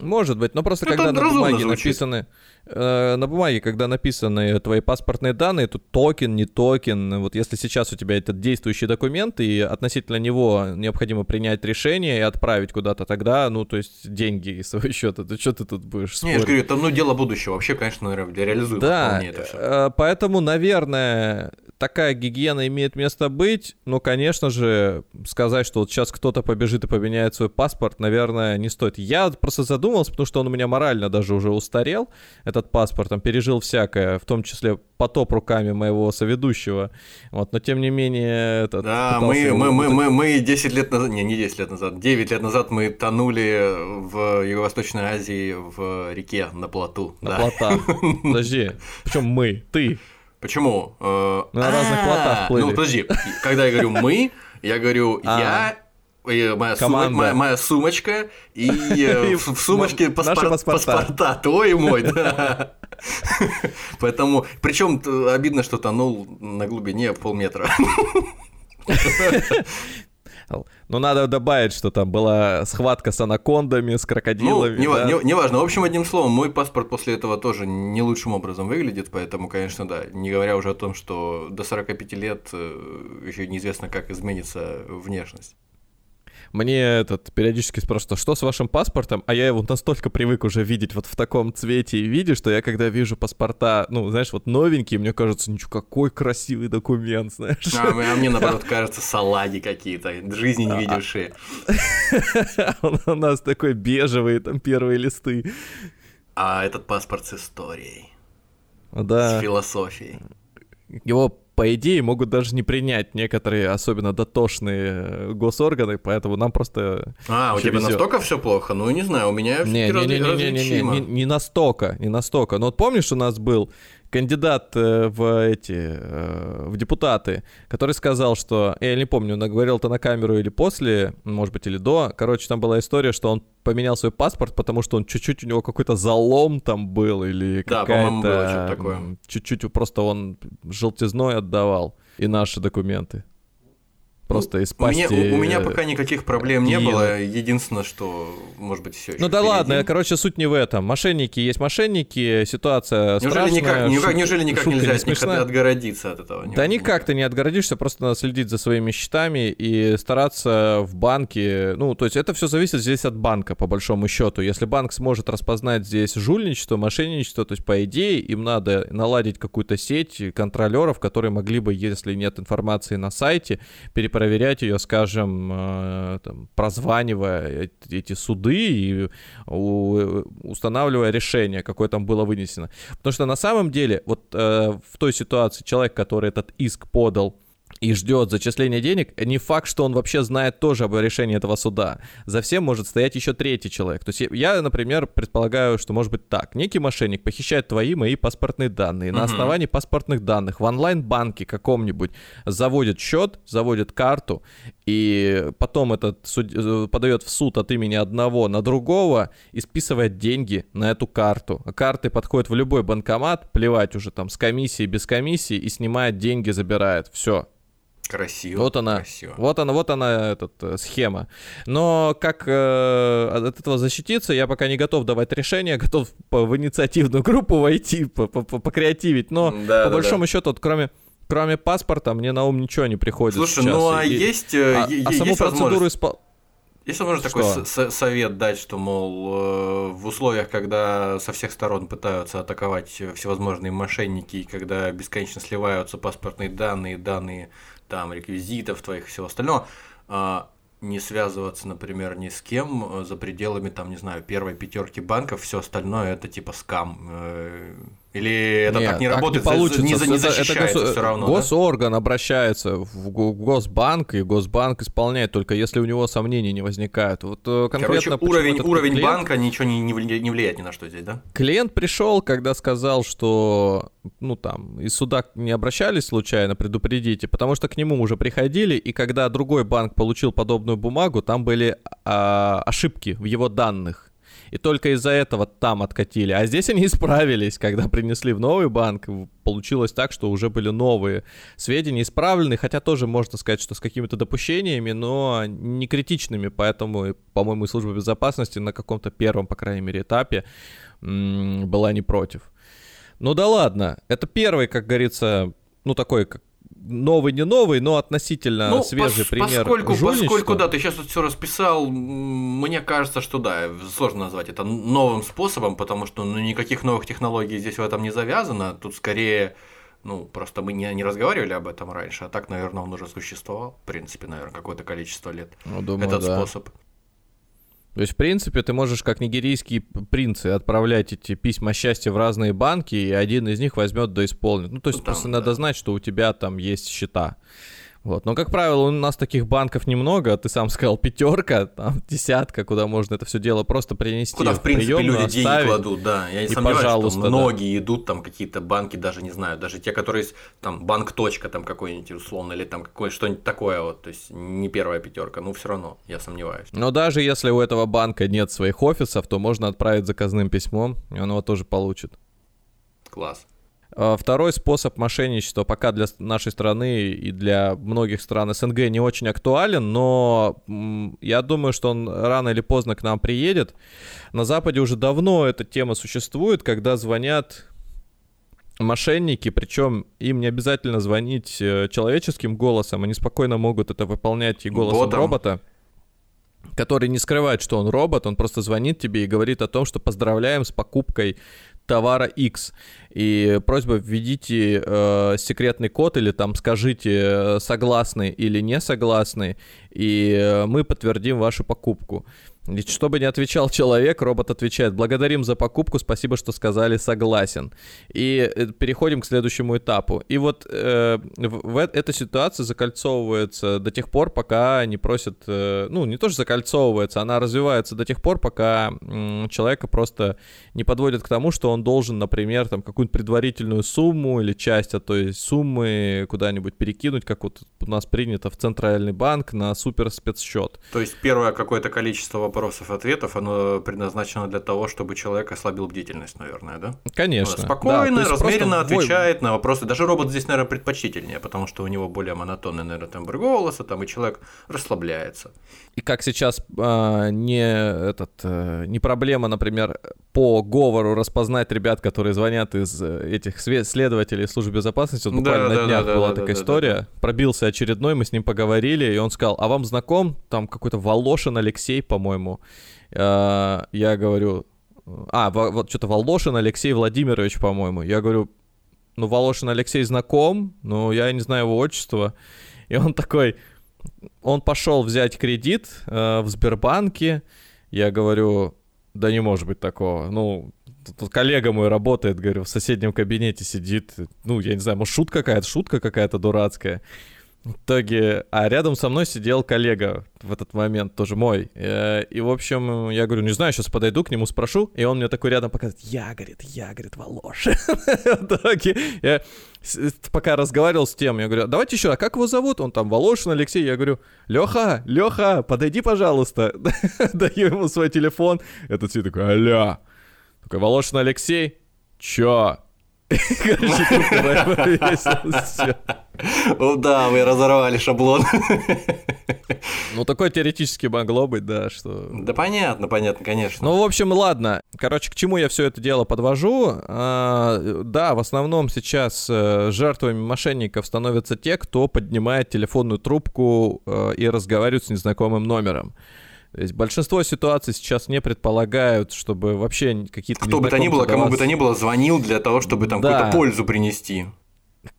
Speaker 1: Может быть, но просто
Speaker 2: Ну, это
Speaker 1: когда на бумаге
Speaker 2: звучит.
Speaker 1: написаны, э, на бумаге, когда написаны твои паспортные данные, тут токен, не токен, вот если сейчас у тебя этот действующий документ, и относительно него необходимо принять решение и отправить куда-то, тогда, ну, то есть деньги из своего счета, то что ты тут будешь
Speaker 2: Не, я же
Speaker 1: спорить?
Speaker 2: говорю, это ну, дело будущего. Вообще, конечно, наверное, реализуемо
Speaker 1: Да,
Speaker 2: это все.
Speaker 1: э, поэтому, наверное, такая гигиена имеет место быть, но, конечно же, сказать, что вот сейчас кто-то побежит и поменяет свой паспорт, наверное, не стоит. Я просто задумался, потому что он у меня морально даже уже устарел, этот паспорт, там пережил всякое, в том числе потоп руками моего соведущего, вот, но тем не менее... Этот,
Speaker 2: Да, мы,
Speaker 1: его
Speaker 2: мы, мы, мы, мы 10 лет назад, не, не 10 лет назад, 9 лет назад мы тонули в Юго-Восточной Азии в реке на плоту.
Speaker 1: На
Speaker 2: да.
Speaker 1: плотах. Подожди, причем мы, ты.
Speaker 2: Почему? Э,
Speaker 1: Мы на разных
Speaker 2: а,
Speaker 1: плотах.
Speaker 2: Ну, подожди, когда я говорю «мы», я говорю
Speaker 1: А.
Speaker 2: «я», моя,
Speaker 1: Команда.
Speaker 2: моя, моя сумочка и э,
Speaker 1: И
Speaker 2: в, в сумочке паспор-
Speaker 1: паспорта.
Speaker 2: паспорта, твой и мой, да. Поэтому, причем обидно, что тонул на глубине полметра.
Speaker 1: Но надо добавить, что там была схватка с анакондами, с
Speaker 2: Ну,
Speaker 1: крокодилами.
Speaker 2: не,
Speaker 1: да.
Speaker 2: не- неважно. В общем, одним словом, мой паспорт после этого тоже не лучшим образом выглядит, поэтому, конечно, да. Не говоря уже о том, что до 45 лет еще неизвестно, как изменится внешность.
Speaker 1: Мне этот периодически спрашивают, «А что с вашим паспортом? А я его настолько привык уже видеть вот в таком цвете и виде, что я когда вижу паспорта, ну, знаешь, вот новенькие, мне кажется, ничего, какой красивый документ, знаешь.
Speaker 2: А, мне- а мне, наоборот, кажется, салаги какие-то, жизни не видевшие.
Speaker 1: Он у нас такой бежевый, там первые листы.
Speaker 2: А этот паспорт с историей, с
Speaker 1: Да,
Speaker 2: философией.
Speaker 1: его, по идее, могут даже не принять некоторые, особенно дотошные э, госорганы, поэтому нам просто...
Speaker 2: А, у тебя
Speaker 1: везёт.
Speaker 2: настолько все плохо? Ну, не знаю, у меня
Speaker 1: Не, не, не, не, не, не, не, не, не настолько, не настолько. Но вот помнишь, у нас был кандидат э, в эти, э, в депутаты, который сказал, что, я не помню, он говорил это на камеру или после, может быть, или до. Короче, там была история, что он поменял свой паспорт, потому что он чуть-чуть у него какой-то залом там был или
Speaker 2: Да,
Speaker 1: какая-то...
Speaker 2: такое.
Speaker 1: м, Чуть-чуть просто он желтизной отдавал и наши документы. Просто из
Speaker 2: У меня,
Speaker 1: пасти...
Speaker 2: у, у меня пока никаких проблем не было. Единственное, что, может быть, все
Speaker 1: Ну да ладно, короче, суть не в этом. Мошенники есть мошенники, ситуация
Speaker 2: Неужели
Speaker 1: страшная.
Speaker 2: никак, никак-
Speaker 1: шут-
Speaker 2: неужели никак нельзя
Speaker 1: не
Speaker 2: от них отгородиться от этого?
Speaker 1: Да никак ты не отгородишься, просто надо следить за своими счетами и стараться в банке. Ну, то есть это все зависит здесь от банка, по большому счету. Если банк сможет распознать здесь жульничество, мошенничество, то есть, по идее, им надо наладить какую-то сеть контролеров, которые могли бы, если нет информации на сайте, перепроверять ее, скажем, э, там, прозванивая эт- эти суды и у- устанавливая решение, какое там было вынесено. Потому что на самом деле, вот э, в той ситуации человек, который этот иск подал, и ждет зачисления денег, не факт, что он вообще знает тоже об решении этого суда. За всем может стоять еще третий человек. То есть я, например, предполагаю, что может быть так. Некий мошенник похищает твои, мои паспортные данные. На основании паспортных данных в онлайн-банке каком-нибудь заводит счет, заводит карту, и потом этот суд- э, подает в суд от имени одного на другого и списывает деньги на эту карту. А карты подходят в любой банкомат, плевать уже там с комиссией, без комиссии, и снимает деньги, забирает. Все.
Speaker 2: Красиво.
Speaker 1: Вот она,
Speaker 2: красиво.
Speaker 1: вот она, вот она, этот, э, схема. Но как э, от этого защититься, я пока не готов давать решение, готов по, в инициативную группу войти, по, по, по- покреативить. Но
Speaker 2: Да,
Speaker 1: по
Speaker 2: да,
Speaker 1: большому
Speaker 2: да.
Speaker 1: счету, вот кроме, кроме паспорта, мне на ум ничего не приходит
Speaker 2: Слушай,
Speaker 1: сейчас.
Speaker 2: ну а
Speaker 1: И-
Speaker 2: есть, э,
Speaker 1: а, а саму
Speaker 2: есть
Speaker 1: процедуру
Speaker 2: возможность,
Speaker 1: испол...
Speaker 2: есть возможность такой с- совет дать, что, мол, э, в условиях, когда со всех сторон пытаются атаковать всевозможные мошенники, и когда бесконечно сливаются паспортные данные, данные там реквизитов твоих и всего остального, а, не связываться, например, ни с кем э, за пределами, там, не знаю, первой пятерки банков, все остальное это типа скам. Или это
Speaker 1: Нет,
Speaker 2: так не работает, за-
Speaker 1: получится.
Speaker 2: не, не
Speaker 1: Это- это
Speaker 2: защищается
Speaker 1: гос-
Speaker 2: все равно. да?
Speaker 1: Госорган обращается в го- Госбанк, и Госбанк исполняет только если у него сомнений не возникают. Вот э, конкретно
Speaker 2: Короче, уровень, уровень
Speaker 1: клиент-
Speaker 2: банка ничего не, не не влияет ни на что здесь, да?
Speaker 1: Клиент пришел, когда сказал, что, ну там, из суда не обращались случайно, предупредите, потому что к нему уже приходили, и когда другой банк получил подобную бумагу, там были а, ошибки в его данных. И только из-за этого там откатили. А здесь они исправились, когда принесли в новый банк. Получилось так, что уже были новые сведения исправлены, хотя тоже можно сказать, что с какими-то допущениями, но не критичными. Поэтому, по-моему, служба безопасности на каком-то первом, по крайней мере, этапе была не против. Ну да ладно, это первый, как говорится, ну такой как новый не новый, но относительно
Speaker 2: Ну,
Speaker 1: свежий
Speaker 2: пос-
Speaker 1: пример
Speaker 2: поскольку,
Speaker 1: жульничества.
Speaker 2: поскольку, да, ты сейчас тут все расписал, мне кажется, что да, сложно назвать это новым способом, потому что ну, никаких новых технологий здесь в этом не завязано. Тут скорее, ну, просто мы не, не разговаривали об этом раньше, а так, наверное, он уже существовал, в принципе, наверное, какое-то количество лет.
Speaker 1: Ну, думаю,
Speaker 2: этот
Speaker 1: да.
Speaker 2: способ.
Speaker 1: То есть, в принципе, ты можешь, как нигерийские принцы, отправлять эти письма счастья в разные банки, и один из них возьмет да исполнит. Ну, то есть,
Speaker 2: Ну, там,
Speaker 1: просто
Speaker 2: да.
Speaker 1: надо знать, что у тебя там есть счета. Вот. Но, как правило, у нас таких банков немного. Ты сам сказал, пятерка, там, десятка, куда можно это все дело просто принести
Speaker 2: Куда, в принципе,
Speaker 1: приемную,
Speaker 2: люди деньги
Speaker 1: оставить.
Speaker 2: кладут, да. Я не
Speaker 1: И,
Speaker 2: сомневаюсь,
Speaker 1: пожалуйста,
Speaker 2: что
Speaker 1: да.
Speaker 2: многие идут, там какие-то банки, даже не знаю, даже те, которые есть, там, банк точка там какой-нибудь условно, или там какое что-нибудь такое вот, то есть не первая пятерка, ну все равно, я сомневаюсь.
Speaker 1: Но даже если у этого банка нет своих офисов, то можно отправить заказным письмом, и он его тоже получит.
Speaker 2: Класс.
Speaker 1: А, Второй способ мошенничества пока для нашей страны и для многих стран СНГ не очень актуален, но я думаю, что он рано или поздно к нам приедет. На Западе уже давно эта тема существует, когда звонят мошенники, причем им не обязательно звонить э, человеческим голосом, они спокойно могут это выполнять и голосом
Speaker 2: Ботом.
Speaker 1: робота который не скрывает, что он робот, он просто звонит тебе и говорит о том, что поздравляем с покупкой товара X. И просьба введите э, секретный код или там скажите э, согласны или не согласны, и э, мы подтвердим вашу покупку. И что бы ни отвечал человек, робот отвечает, благодарим за покупку, спасибо, что сказали согласен. И э, переходим к следующему этапу. И вот э, в, в э- эта ситуация закольцовывается до тех пор, пока не просят, э, ну не то, что закольцовывается, она развивается до тех пор, пока м, человека просто не подводят к тому, что он должен, например, там какую-нибудь предварительную сумму или часть от той суммы куда-нибудь перекинуть, как вот у нас принято в Центральный банк на супер спецсчет.
Speaker 2: То есть первое какое-то количество вопросов и ответов, оно предназначено для того, чтобы человек ослабил бдительность, наверное, да?
Speaker 1: Конечно.
Speaker 2: Спокойно,
Speaker 1: да,
Speaker 2: размеренно
Speaker 1: просто
Speaker 2: отвечает на вопросы. Даже робот здесь, наверное, предпочтительнее, потому что у него более монотонный, наверное, тембр голоса, там, и человек расслабляется.
Speaker 1: И как сейчас а, не, этот, э, не проблема, например, по говору распознать ребят, которые звонят из э, этих следователей службы безопасности. Вот
Speaker 2: Да,
Speaker 1: буквально
Speaker 2: да,
Speaker 1: на днях
Speaker 2: да,
Speaker 1: была
Speaker 2: да,
Speaker 1: такая
Speaker 2: да, да,
Speaker 1: история. Пробился очередной, мы с ним поговорили, и он сказал, а вам знаком там какой-то Волошин Алексей, по-моему? А, Я говорю, а, во- вот что-то Волошин Алексей Владимирович, по-моему. Я говорю, ну, Волошин Алексей знаком, но я не знаю его отчество. И он такой, он пошел взять кредит э, в Сбербанке. Я говорю, да не может быть такого. Ну, тут коллега мой работает, говорю, в соседнем кабинете сидит. Ну, я не знаю, может, шутка какая-то, шутка какая-то дурацкая. В итоге, а рядом со мной сидел коллега в этот момент, тоже мой. Э, И, в общем, я говорю, не знаю, сейчас подойду к нему, спрошу, и он мне такой рядом показывает, я, говорит, я, говорит, Волошин. В итоге я с- пока разговаривал с тем, я говорю, давайте еще, а как его зовут? Он там, Волошин Алексей. Я говорю, Леха, Леха, подойди, пожалуйста. Даю ему свой телефон. Этот сидит такой, аля. Такой, Волошин Алексей, чё? Короче, всё.
Speaker 2: О, да, вы разорвали шаблон.
Speaker 1: Ну, такое теоретически могло быть, да, что...
Speaker 2: Да понятно, понятно, конечно.
Speaker 1: Ну, в общем, ладно. Короче, к чему я все это дело подвожу? А, да, в основном сейчас э, жертвами мошенников становятся те, кто поднимает телефонную трубку э, и разговаривает с незнакомым номером. То есть большинство ситуаций сейчас не предполагают, чтобы вообще какие-то...
Speaker 2: Кто бы то ни было, кому бы то ни было, звонил для того, чтобы там да. какую-то пользу принести.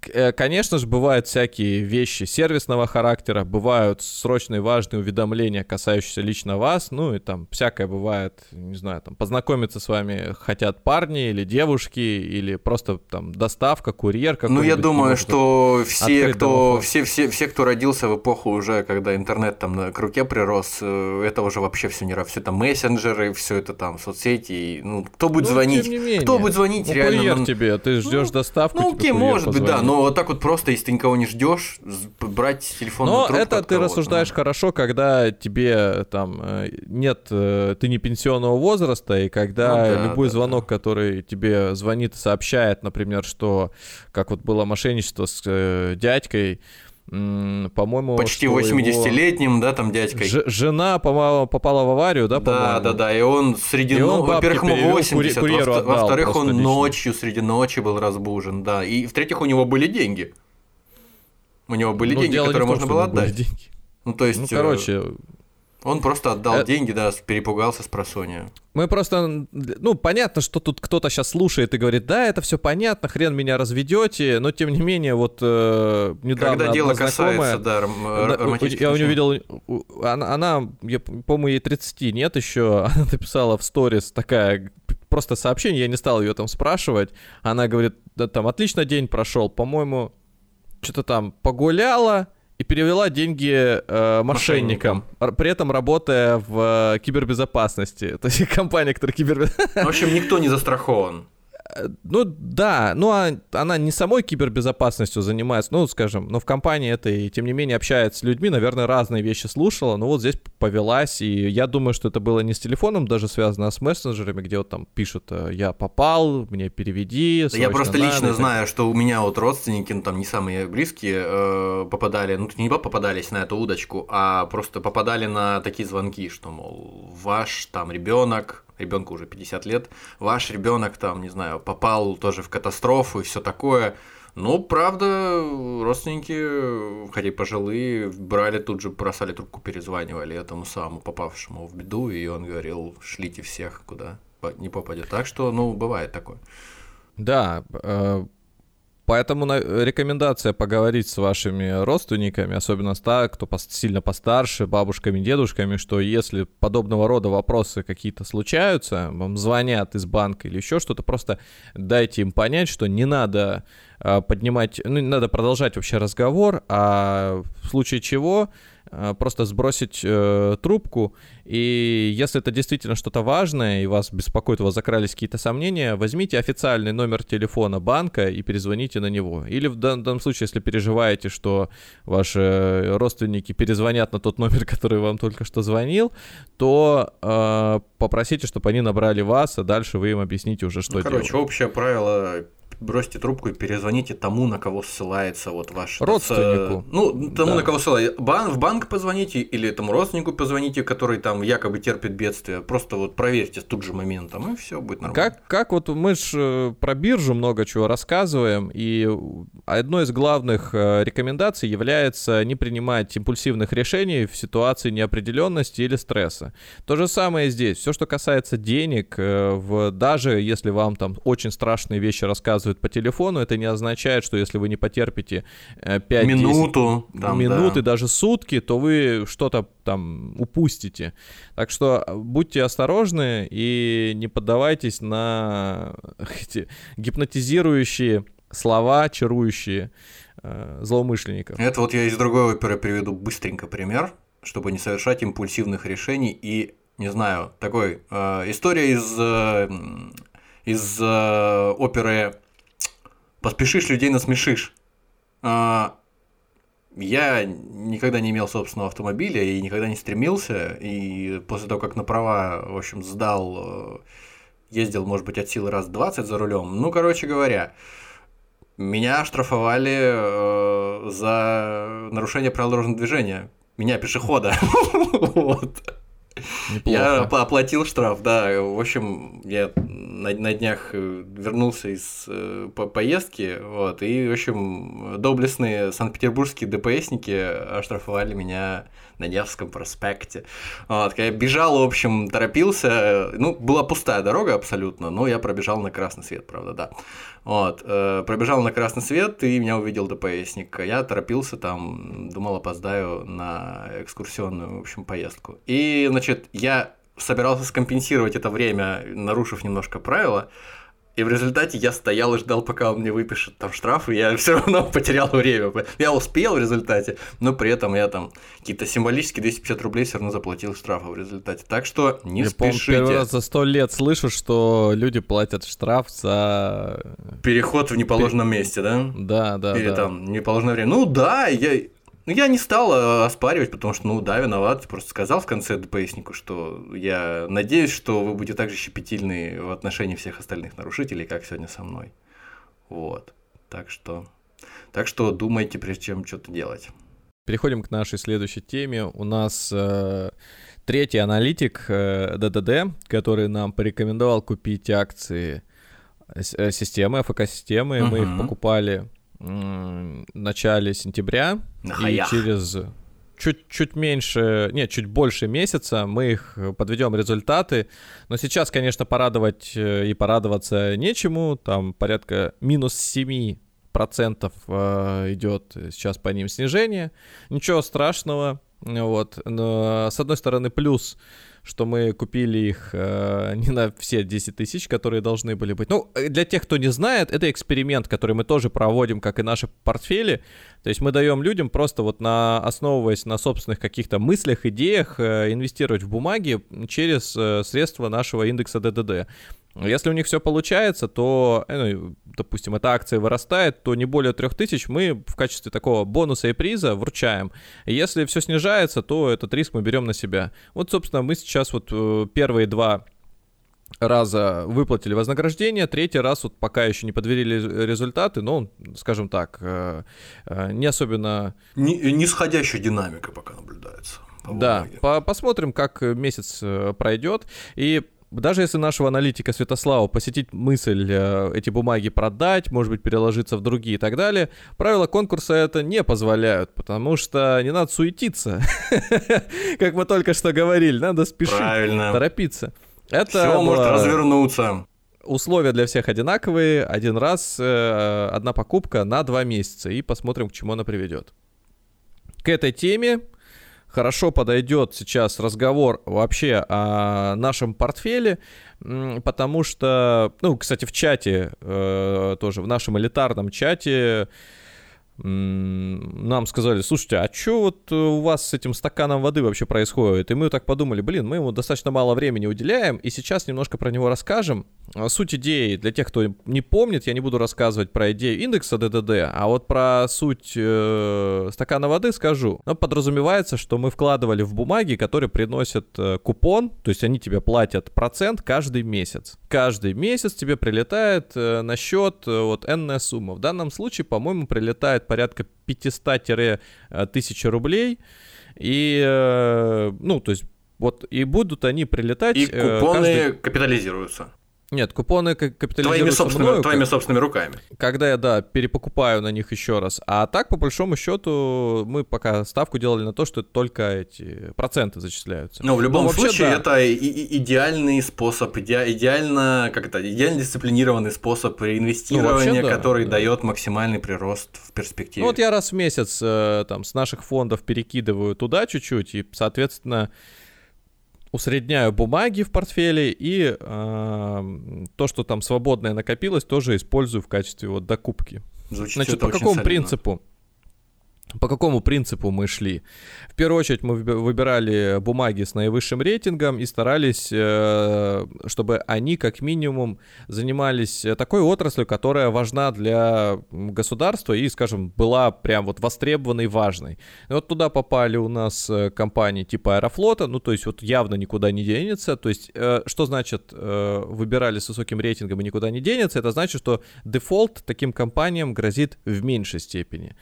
Speaker 1: Э, конечно же, бывают всякие вещи сервисного характера, бывают срочные важные уведомления, касающиеся лично вас, ну и там всякое бывает, не знаю, там познакомиться с вами хотят парни или девушки, или просто там доставка, курьер
Speaker 2: Ну, я думаю, что все кто, все, все, все, кто родился в эпоху уже, когда интернет там к руке прирос, э, это уже вообще все не все это мессенджеры, все это там соцсети, ну, кто будет ну, звонить?
Speaker 1: Менее,
Speaker 2: кто будет звонить
Speaker 1: ну,
Speaker 2: реально?
Speaker 1: Курьер ну, тебе, ты ждешь ну, доставку,
Speaker 2: Ну, окей, может быть, да, но вот так вот просто, если ты никого не ждешь, брать телефон.
Speaker 1: Но это ты рассуждаешь хорошо, когда тебе там э, нет, э, ты не пенсионного возраста, и когда ну, да, любой да, звонок, да. который тебе звонит сообщает, например, что как вот было мошенничество с э, дядькой, по-моему...
Speaker 2: Почти 80-летним, его... да, там дядькой.
Speaker 1: Ж- жена попала, попала в аварию, да,
Speaker 2: Да, да, да, и он среди ночи, во-первых, ему 80, во- во-вторых, он лично. ночью, среди ночи был разбужен, да, и в-третьих, у него были деньги. У него были ну, деньги, которые том, можно было отдать. Ну, то есть...
Speaker 1: Ну, короче,
Speaker 2: он просто отдал это... деньги, да, перепугался с просонья.
Speaker 1: Мы просто, ну, понятно, что тут кто-то сейчас слушает и говорит, да, это все понятно, хрен меня разведете, но тем не менее, вот э, недавно
Speaker 2: Когда дело касается, да,
Speaker 1: романтических Я у нее видел, она, она я, по-моему, ей 30 нет еще, она написала в сторис такая, просто сообщение, я не стал ее там спрашивать, она говорит, да, там, отлично день прошел, по-моему, что-то там погуляла, и перевела деньги э, мошенникам, мошенникам, при этом работая в э, кибербезопасности. То есть компания, которая кибербезопасность...
Speaker 2: В общем, никто не застрахован.
Speaker 1: Ну да, ну а она не самой кибербезопасностью занимается, ну скажем, но в компании это и тем не менее общается с людьми, наверное, разные вещи слушала, но вот здесь повелась, и я думаю, что это было не с телефоном даже связано, а с мессенджерами, где вот там пишут, э, я попал, мне переведи,
Speaker 2: да Я просто надо, лично знаю, что у меня вот родственники, ну там не самые близкие, э, попадали, ну не попадались на эту удочку, а просто попадали на такие звонки, что, мол, ваш там ребенок ребенку уже 50 лет, ваш ребенок там, не знаю, попал тоже в катастрофу и все такое. Ну, правда, родственники, хотя и пожилые, брали тут же, бросали трубку, перезванивали этому самому попавшему в беду, и он говорил, шлите всех, куда не попадет. Так что, ну, бывает такое.
Speaker 1: Да, Поэтому рекомендация поговорить с вашими родственниками, особенно с та, кто сильно постарше, бабушками, дедушками, что если подобного рода вопросы какие-то случаются, вам звонят из банка или еще что-то, просто дайте им понять, что не надо а, поднимать, ну, не надо продолжать вообще разговор, а в случае чего просто сбросить э, трубку, и если это действительно что-то важное, и вас беспокоит, у вас закрались какие-то сомнения, возьмите официальный номер телефона банка и перезвоните на него. Или в данном случае, если переживаете, что ваши родственники перезвонят на тот номер, который вам только что звонил, то э, попросите, чтобы они набрали вас, а дальше вы им объясните уже, что ну,
Speaker 2: короче,
Speaker 1: делать.
Speaker 2: общее правило бросьте трубку и перезвоните тому, на кого ссылается вот ваш...
Speaker 1: Родственнику.
Speaker 2: Ну, тому, да. на кого ссылается. Бан, в банк позвоните или этому родственнику позвоните, который там якобы терпит бедствие. Просто вот проверьте тут же моментом, и все будет нормально.
Speaker 1: Как, как вот мы же э, про биржу много чего рассказываем, и одной из главных э, рекомендаций является не принимать импульсивных решений в ситуации неопределенности или стресса. То же самое здесь. Все, что касается денег, э, в, даже если вам там очень страшные вещи рассказывают, рассказывают по телефону, это не означает, что если вы не потерпите 5 э,
Speaker 2: минуту,
Speaker 1: там, минуты, да. даже сутки, то вы что-то там упустите. Так что э, будьте осторожны и не поддавайтесь на эти гипнотизирующие слова, чарующие э, злоумышленников.
Speaker 2: Это вот я из другой оперы приведу быстренько пример, чтобы не совершать импульсивных решений и не знаю, такой э, история из э, из э, оперы поспешишь, людей насмешишь. А, я никогда не имел собственного автомобиля и никогда не стремился. И после того, как на права, в общем, сдал, э, ездил, может быть, от силы раз 20 за рулем. Ну, короче говоря, меня штрафовали э, за нарушение правил дорожного движения. Меня, пешехода. Вот. Я оплатил штраф, да. В общем, я на, на днях э, вернулся из э, по поездки, вот, и, в общем, доблестные санкт-петербургские ДПСники оштрафовали меня на Невском проспекте. Вот, я бежал, в общем, торопился, ну, была пустая дорога абсолютно, но я пробежал на красный свет, правда, да. Вот, э, пробежал на красный свет, и меня увидел ДПСник. Я торопился там, думал, опоздаю на экскурсионную, в общем, поездку. И, значит, я собирался скомпенсировать это время, нарушив немножко правила, и в результате я стоял и ждал, пока он мне выпишет там штраф, и я все равно потерял время. Я успел в результате, но при этом я там какие-то символические 250 рублей все равно заплатил штрафа в результате. Так что не я, спешите.
Speaker 1: Я первый раз за сто лет слышу, что люди платят штраф за...
Speaker 2: Переход в неположенном месте, да?
Speaker 1: Да, да,
Speaker 2: Или
Speaker 1: да.
Speaker 2: там неположенное время. Ну да, я ну, я не стал э, оспаривать, потому что, ну, да, виноват. Просто сказал в конце ДПСнику, что я надеюсь, что вы будете так же щепетильны в отношении всех остальных нарушителей, как сегодня со мной. Вот. Так что, так что думайте, прежде чем что-то делать.
Speaker 1: Переходим к нашей следующей теме. У нас э, третий аналитик э, ДДД, который нам порекомендовал купить акции э, системы, АФК-системы. Угу. Мы их покупали начале сентября.
Speaker 2: Нахая.
Speaker 1: И через чуть-чуть меньше, нет, чуть больше месяца мы их подведем результаты. Но сейчас, конечно, порадовать э, и порадоваться нечему. Там порядка минус 7 процентов э, идет сейчас по ним снижение. Ничего страшного. Вот. Но, с одной стороны, плюс что мы купили их э, не на все 10 тысяч, которые должны были быть. Ну, э, для тех, кто не знает, это эксперимент, который мы тоже проводим, как и наши портфели. То есть мы даем людям просто вот на, основываясь на собственных каких-то мыслях, идеях, э, инвестировать в бумаги через э, средства нашего индекса ДДД. Если у них все получается, то, э, ну, допустим, эта акция вырастает, то не более 3000 мы в качестве такого бонуса и приза вручаем. Если все снижается, то этот риск мы берем на себя. Вот, собственно, мы сейчас вот э, первые два раза выплатили вознаграждение, третий раз вот пока еще не подвели результаты, но, скажем так, э, не особенно...
Speaker 2: Нисходящая динамика пока наблюдается.
Speaker 1: По да, по посмотрим, как месяц пройдет. И даже если нашего аналитика Святослава посетить мысль э, эти бумаги продать, может быть, переложиться в другие и так далее, правила конкурса это не позволяют, потому что не надо суетиться. Как мы только что говорили, надо спешить, торопиться.
Speaker 2: Это Все может развернуться.
Speaker 1: Условия для всех одинаковые. Один раз, э, одна покупка на два месяца. И посмотрим, к чему она приведет. К этой теме хорошо подойдет сейчас разговор вообще о нашем портфеле, потому что, ну, кстати, в чате, э, тоже в нашем элитарном чате нам сказали, слушайте, а что вот у вас с этим стаканом воды вообще происходит? И мы так подумали, блин, мы ему достаточно мало времени уделяем, и сейчас немножко про него расскажем. А, суть идеи, для тех, кто не помнит, я не буду рассказывать про идею индекса ДДД, а вот про суть э, стакана воды скажу. Но подразумевается, что мы вкладывали в бумаги, которые приносят э, купон, то есть они тебе платят процент каждый месяц. Каждый месяц тебе прилетает э, на счет э, вот энная сумма. В данном случае, по-моему, прилетает порядка 500-1000 э, рублей. И, э, ну, то есть вот и будут они прилетать. И
Speaker 2: купоны каждый... капитализируются.
Speaker 1: Нет, купоны капитализируются
Speaker 2: твоими собственными, мною, твоими собственными руками.
Speaker 1: Когда я, да, перепокупаю на них еще раз. А так, по большому счету, мы пока ставку делали на то, что только эти проценты зачисляются.
Speaker 2: Но в любом Но случае, да. это и, и идеальный способ, иде, идеально, как это, идеально дисциплинированный способ реинвестирования, ну, вообще, да, который да. дает максимальный прирост в перспективе.
Speaker 1: Ну, вот я раз в месяц э, там с наших фондов перекидываю туда чуть-чуть, и, соответственно, усредняю бумаги в портфеле и э, то, что там свободное накопилось, тоже использую в качестве вот докупки. Звучит Значит, по какому солидно. принципу? По какому принципу мы шли? В первую очередь мы выбирали бумаги с наивысшим рейтингом и старались, э, чтобы они как минимум занимались такой отраслью, которая важна для государства и, скажем, была прям вот востребованной, важной. И вот туда попали у нас э, компании типа Аэрофлота, ну то есть вот явно никуда не денется. То есть э, что значит выбирали с высоким рейтингом и никуда не денется? Это значит, что дефолт таким компаниям грозит в меньшей степени.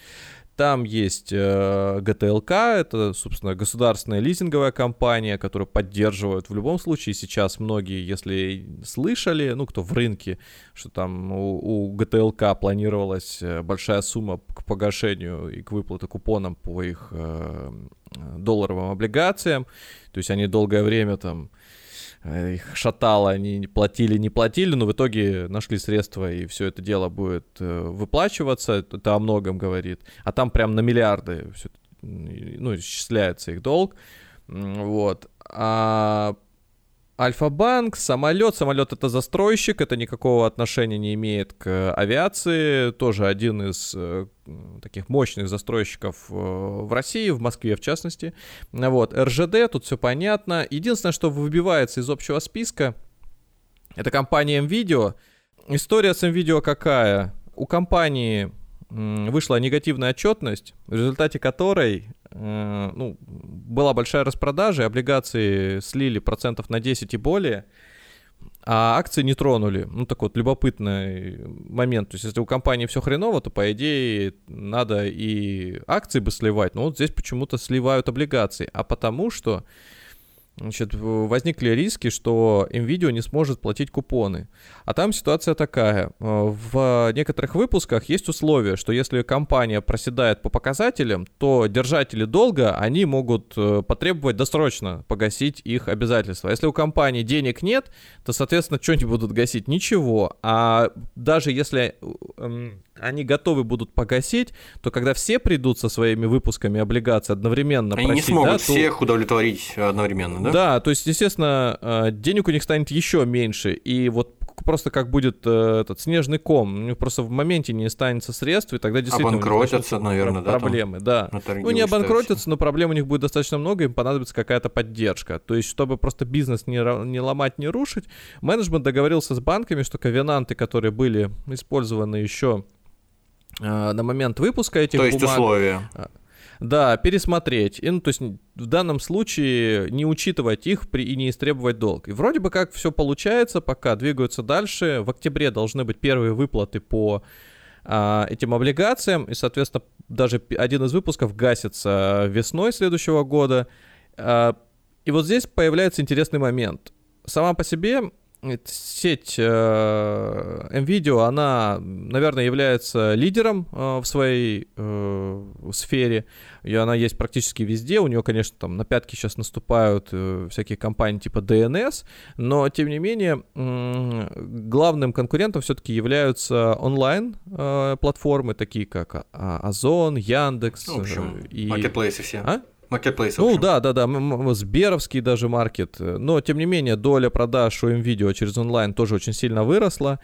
Speaker 1: Там есть э, ГТЛК, это, собственно, государственная лизинговая компания, которую поддерживают в любом случае. Сейчас многие, если слышали, ну, кто в рынке, что там у, у ГТЛК планировалась э, большая сумма к погашению и к выплате купонам по их э, долларовым облигациям. То есть они долгое время там их шатало, они платили, не платили, но в итоге нашли средства, и все это дело будет э, выплачиваться, это о многом говорит. А там прям на миллиарды все, ну, исчисляется их долг. Вот. А Альфа-банк, самолет. Самолет это застройщик, это никакого отношения не имеет к авиации. Тоже один из э, таких мощных застройщиков э, в России, в Москве в частности. Вот, РЖД, тут все понятно. Единственное, что выбивается из общего списка, это компания MVideo. История с MVideo какая? У компании вышла негативная отчетность, в результате которой ну, была большая распродажа, облигации слили процентов на 10 и более, а акции не тронули. Ну, такой вот любопытный момент. То есть, если у компании все хреново, то, по идее, надо и акции бы сливать. Но вот здесь почему-то сливают облигации. А потому что значит, возникли риски, что NVIDIA не сможет платить купоны. А там ситуация такая. Э, в некоторых выпусках есть условие, что если компания проседает по показателям, то держатели долга, они могут э, потребовать досрочно погасить их обязательства. Если у компании денег нет, то, соответственно, что они будут гасить? Ничего. А даже если эм, они готовы будут погасить, то когда все придут со своими выпусками облигаций одновременно
Speaker 2: Они
Speaker 1: просить,
Speaker 2: не смогут
Speaker 1: да,
Speaker 2: всех удовлетворить одновременно, да?
Speaker 1: Да, то есть, естественно, э, денег у них станет еще меньше, и вот просто как будет э, этот снежный ком, у них просто в моменте не останется средств, и тогда действительно
Speaker 2: обанкротятся, наверное,
Speaker 1: да, проблемы, да. Ну не обанкротятся, но проблем у них будет достаточно много, им понадобится какая-то поддержка. То есть, чтобы просто бизнес не, не ломать, не рушить, менеджмент договорился с банками, что ковенанты, которые были использованы еще э, на момент выпуска этих
Speaker 2: То есть
Speaker 1: бумаг,
Speaker 2: условия.
Speaker 1: Да, пересмотреть. И, ну, то есть в данном случае не учитывать их при, и не истребовать долг. И вроде бы как все получается, пока двигаются дальше. В октябре должны быть первые выплаты по а, этим облигациям. И, соответственно, даже один из выпусков гасится весной следующего года. А, и вот здесь появляется интересный момент. Сама по себе сеть э, NVIDIA, она, наверное, является лидером э, в своей э, сфере, и она есть практически везде. У нее, конечно, там на пятки сейчас наступают э, всякие компании типа DNS, но, тем не менее, э, главным конкурентом все-таки являются онлайн-платформы, э, такие как Озон, Яндекс.
Speaker 2: Ну, в общем, э, и... маркетплейсы все.
Speaker 1: А?
Speaker 2: Marketplace.
Speaker 1: Ну да, да, да, Сберовский даже маркет. Но тем не менее доля продаж у MVideo через онлайн тоже очень сильно выросла.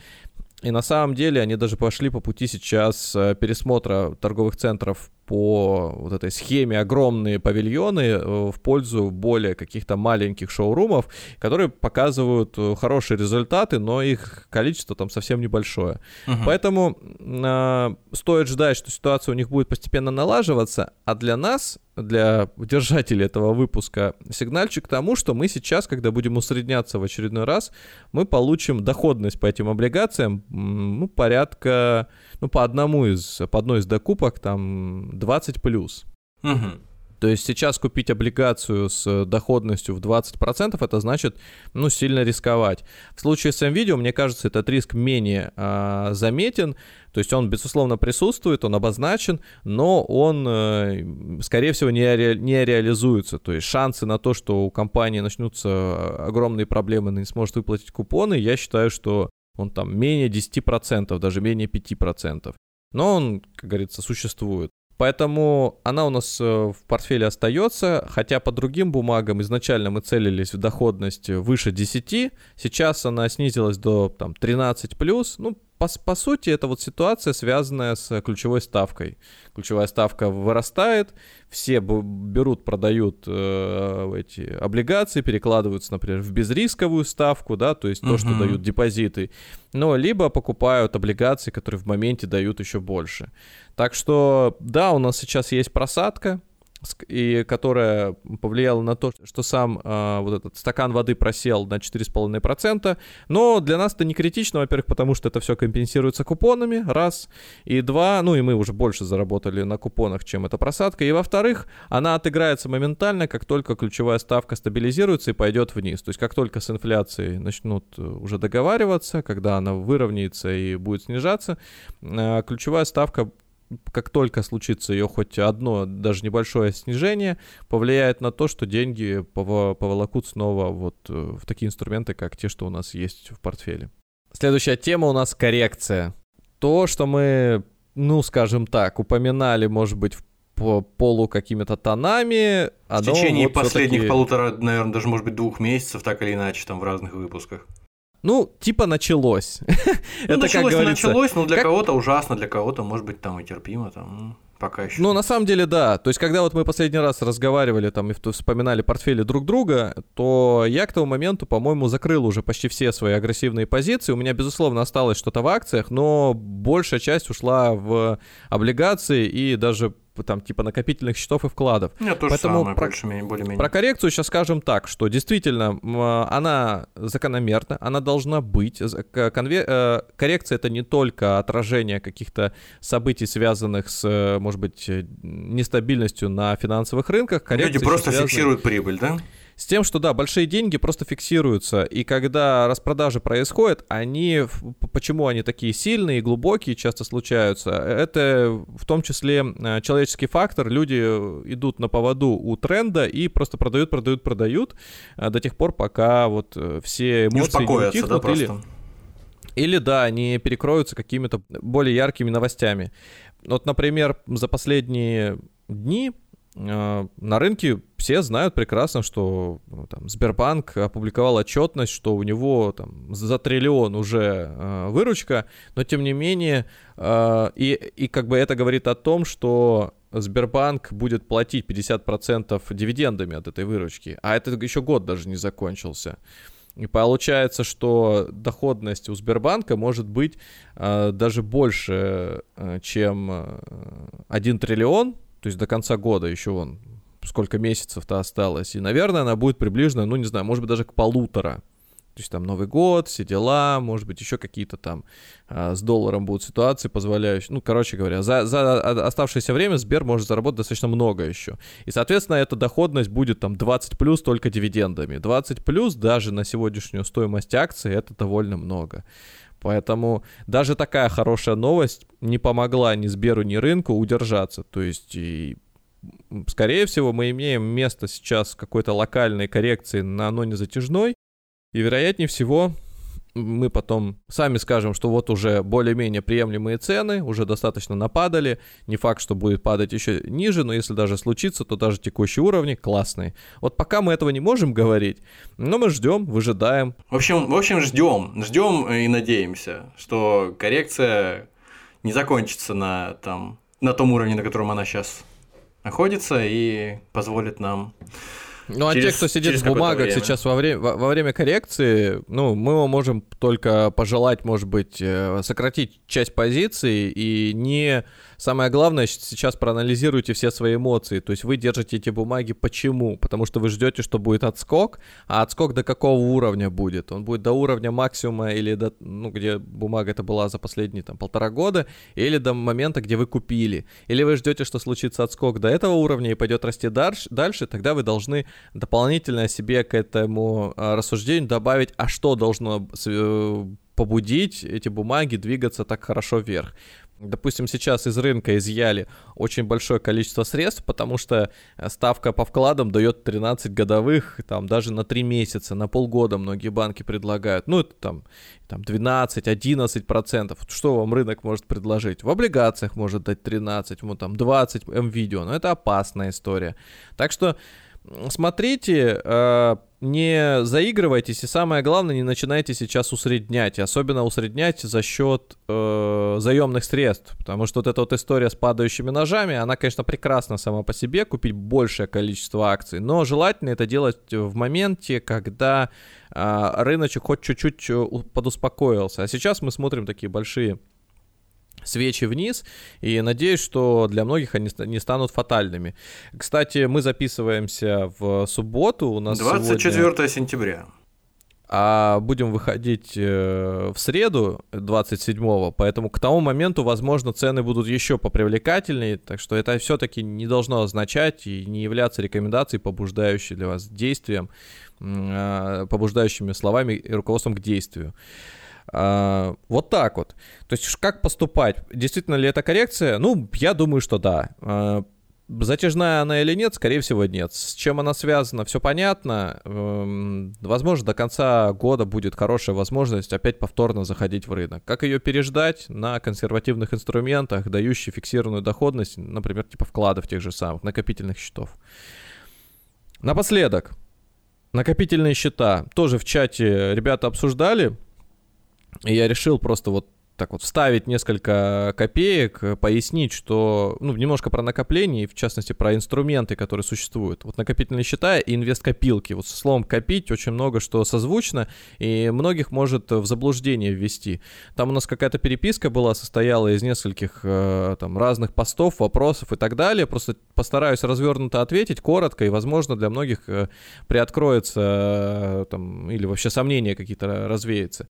Speaker 1: И на самом деле они даже пошли по пути сейчас э, пересмотра торговых центров по вот этой схеме огромные павильоны э, в пользу более каких-то маленьких шоурумов, которые показывают э, хорошие результаты, но их количество там совсем небольшое. Угу. Поэтому э, стоит ждать, что ситуация у них будет постепенно налаживаться, а для нас для держателей этого выпуска сигнальчик к тому, что мы сейчас, когда будем усредняться в очередной раз, мы получим доходность по этим облигациям ну, порядка, ну, по одному из, по одной из докупок, там, 20 плюс.
Speaker 2: Угу.
Speaker 1: То есть сейчас купить облигацию с доходностью в 20% это значит, ну, сильно рисковать. В случае с NVIDIA, мне кажется, этот риск менее а, заметен. То есть он, безусловно, присутствует, он обозначен, но он, э, скорее всего, не, ре, не реализуется. То есть шансы на то, что у компании начнутся огромные проблемы, она не сможет выплатить купоны, я считаю, что он там менее 10%, даже менее 5%. Но он, как говорится, существует. Поэтому она у нас э, в портфеле остается, хотя по другим бумагам изначально мы целились в доходность выше 10, сейчас она снизилась до там, 13 плюс, ну, по, по сути, это вот ситуация, связанная с ключевой ставкой. Ключевая ставка вырастает, все берут, продают э, эти облигации, перекладываются, например, в безрисковую ставку, да, то есть то, uh-huh. что дают депозиты, но либо покупают облигации, которые в моменте дают еще больше. Так что, да, у нас сейчас есть просадка, и которая повлияла на то, что сам э, вот этот стакан воды просел на 4,5%. Но для нас это не критично, во-первых, потому что это все компенсируется купонами, раз. И два, ну и мы уже больше заработали на купонах, чем эта просадка. И во-вторых, она отыграется моментально, как только ключевая ставка стабилизируется и пойдет вниз. То есть как только с инфляцией начнут э, уже договариваться, когда она выровняется и будет снижаться, э, ключевая ставка как только случится ее хоть одно, даже небольшое снижение, повлияет на то, что деньги поволокут снова вот э, в такие инструменты, как те, что у нас есть в портфеле. Следующая тема у нас коррекция. То, что мы, ну, скажем так, упоминали, может быть, по полу какими-то тонами.
Speaker 2: В течение вот последних полутора, наверное, даже, может быть, двух месяцев, так или иначе, там в разных выпусках.
Speaker 1: Ну, типа началось.
Speaker 2: Ну, Это началось, как говорится, началось, но для как... кого-то ужасно, для кого-то, может быть, там и терпимо, там, ну, пока еще.
Speaker 1: Ну, на самом деле, да. То есть, когда вот мы последний раз разговаривали там и вспоминали портфели друг друга, то я к тому моменту, по-моему, закрыл уже почти все свои агрессивные позиции. У меня, безусловно, осталось что-то в акциях, но большая часть ушла в облигации и даже там типа накопительных счетов и вкладов.
Speaker 2: Нет, то Поэтому самое, про, больше, более-менее.
Speaker 1: Про коррекцию сейчас скажем так, что действительно она закономерна, она должна быть. Конве... Э, коррекция это не только отражение каких-то событий, связанных с, может быть, нестабильностью на финансовых рынках.
Speaker 2: Коррекция Люди просто связаны... фиксируют прибыль, да?
Speaker 1: С тем, что да, большие деньги просто фиксируются, и когда распродажи происходят, они, почему они такие сильные и глубокие часто случаются, это в том числе э, человеческий фактор, люди идут на поводу у тренда и просто продают, продают, продают э, до тех пор, пока вот э, все эмоции не, не утихнут да, или... Или, да, они перекроются какими-то более яркими новостями. Вот, например, за последние дни Э, на рынке все знают прекрасно, что ну, там, Сбербанк опубликовал отчетность, что у него там, за триллион уже э, выручка, но тем не менее, э, и, и как бы это говорит о том, что Сбербанк будет платить 50% дивидендами от этой выручки, а это еще год даже не закончился. И получается, что доходность у Сбербанка может быть э, даже больше, э, чем э, 1 триллион, то есть до конца года еще вон сколько месяцев-то осталось. И, наверное, она будет приближена, ну, не знаю, может быть, даже к полутора. То есть там Новый год, все дела, может быть, еще какие-то там а, с долларом будут ситуации, позволяющие. Ну, короче говоря, за, за оставшееся время Сбер может заработать достаточно много еще. И, соответственно, эта доходность будет там 20 плюс только дивидендами. 20 плюс даже на сегодняшнюю стоимость акции это довольно много. Поэтому даже такая хорошая новость не помогла ни Сберу, ни рынку удержаться. То есть, и, скорее всего, мы имеем место сейчас какой-то локальной коррекции на аноне затяжной. И, вероятнее всего, мы потом сами скажем, что вот уже более-менее приемлемые цены, уже достаточно нападали, не факт, что будет падать еще ниже, но если даже случится, то даже текущие уровни классные. Вот пока мы этого не можем говорить, но мы ждем, выжидаем.
Speaker 2: В общем, в общем ждем, ждем и надеемся, что коррекция не закончится на, там, на том уровне, на котором она сейчас находится, и позволит нам
Speaker 1: ну, а через, те, кто сидит в бумагах сейчас во время, во, во время коррекции, ну, мы можем только пожелать, может быть, э, сократить часть позиций и не Самое главное, сейчас проанализируйте все свои эмоции. То есть вы держите эти бумаги почему? Потому что вы ждете, что будет отскок, а отскок до какого уровня будет? Он будет до уровня максимума или до, ну, где бумага это была за последние там полтора года, или до момента, где вы купили. Или вы ждете, что случится отскок до этого уровня и пойдет расти дальше, дальше тогда вы должны дополнительно себе к этому а, рассуждению добавить, а что должно э, побудить эти бумаги двигаться так хорошо вверх допустим, сейчас из рынка изъяли очень большое количество средств, потому что э, ставка по вкладам дает 13 годовых, там даже на 3 месяца, на полгода многие банки предлагают. Ну, это там, там 12-11 процентов. Что вам рынок может предложить? В облигациях может дать 13, вот там 20 МВидео, но это опасная история. Так что смотрите, э, не заигрывайтесь и самое главное, не начинайте сейчас усреднять. Особенно усреднять за счет э, заемных средств. Потому что вот эта вот история с падающими ножами, она, конечно, прекрасна сама по себе, купить большее количество акций. Но желательно это делать в моменте, когда э, рыночек хоть чуть-чуть э, подуспокоился. А сейчас мы смотрим такие большие свечи вниз, и надеюсь, что для многих они не станут фатальными. Кстати, мы записываемся в субботу. У нас
Speaker 2: 24
Speaker 1: сегодня...
Speaker 2: сентября.
Speaker 1: А будем выходить э, в среду 27-го, поэтому к тому моменту, возможно, цены будут еще попривлекательнее, так что это все-таки не должно означать и не являться рекомендацией, побуждающей для вас действием, а, побуждающими словами и руководством к действию. А, вот так вот. То есть как поступать? Действительно ли это коррекция? Ну, я думаю, что да. А, затяжная она или нет, скорее всего, нет. С чем она связана, все понятно. Эм, возможно, до конца года будет хорошая возможность опять повторно заходить в рынок. Как ее переждать на консервативных инструментах, дающих фиксированную доходность, например, типа вкладов тех же самых, накопительных счетов. Напоследок, накопительные счета. Тоже в чате ребята обсуждали. И я решил просто вот так вот вставить несколько копеек, э, пояснить, что, ну, немножко про накопление, и в частности про инструменты, которые существуют. Вот накопительные счета и инвест-копилки. Вот со словом «копить» очень много что созвучно, и многих может в заблуждение ввести. Там у нас какая-то переписка была, состояла из нескольких э, там разных постов, вопросов и так далее. Просто постараюсь развернуто ответить, коротко, и, возможно, для многих э, приоткроется там, или вообще сомнения какие-то развеются.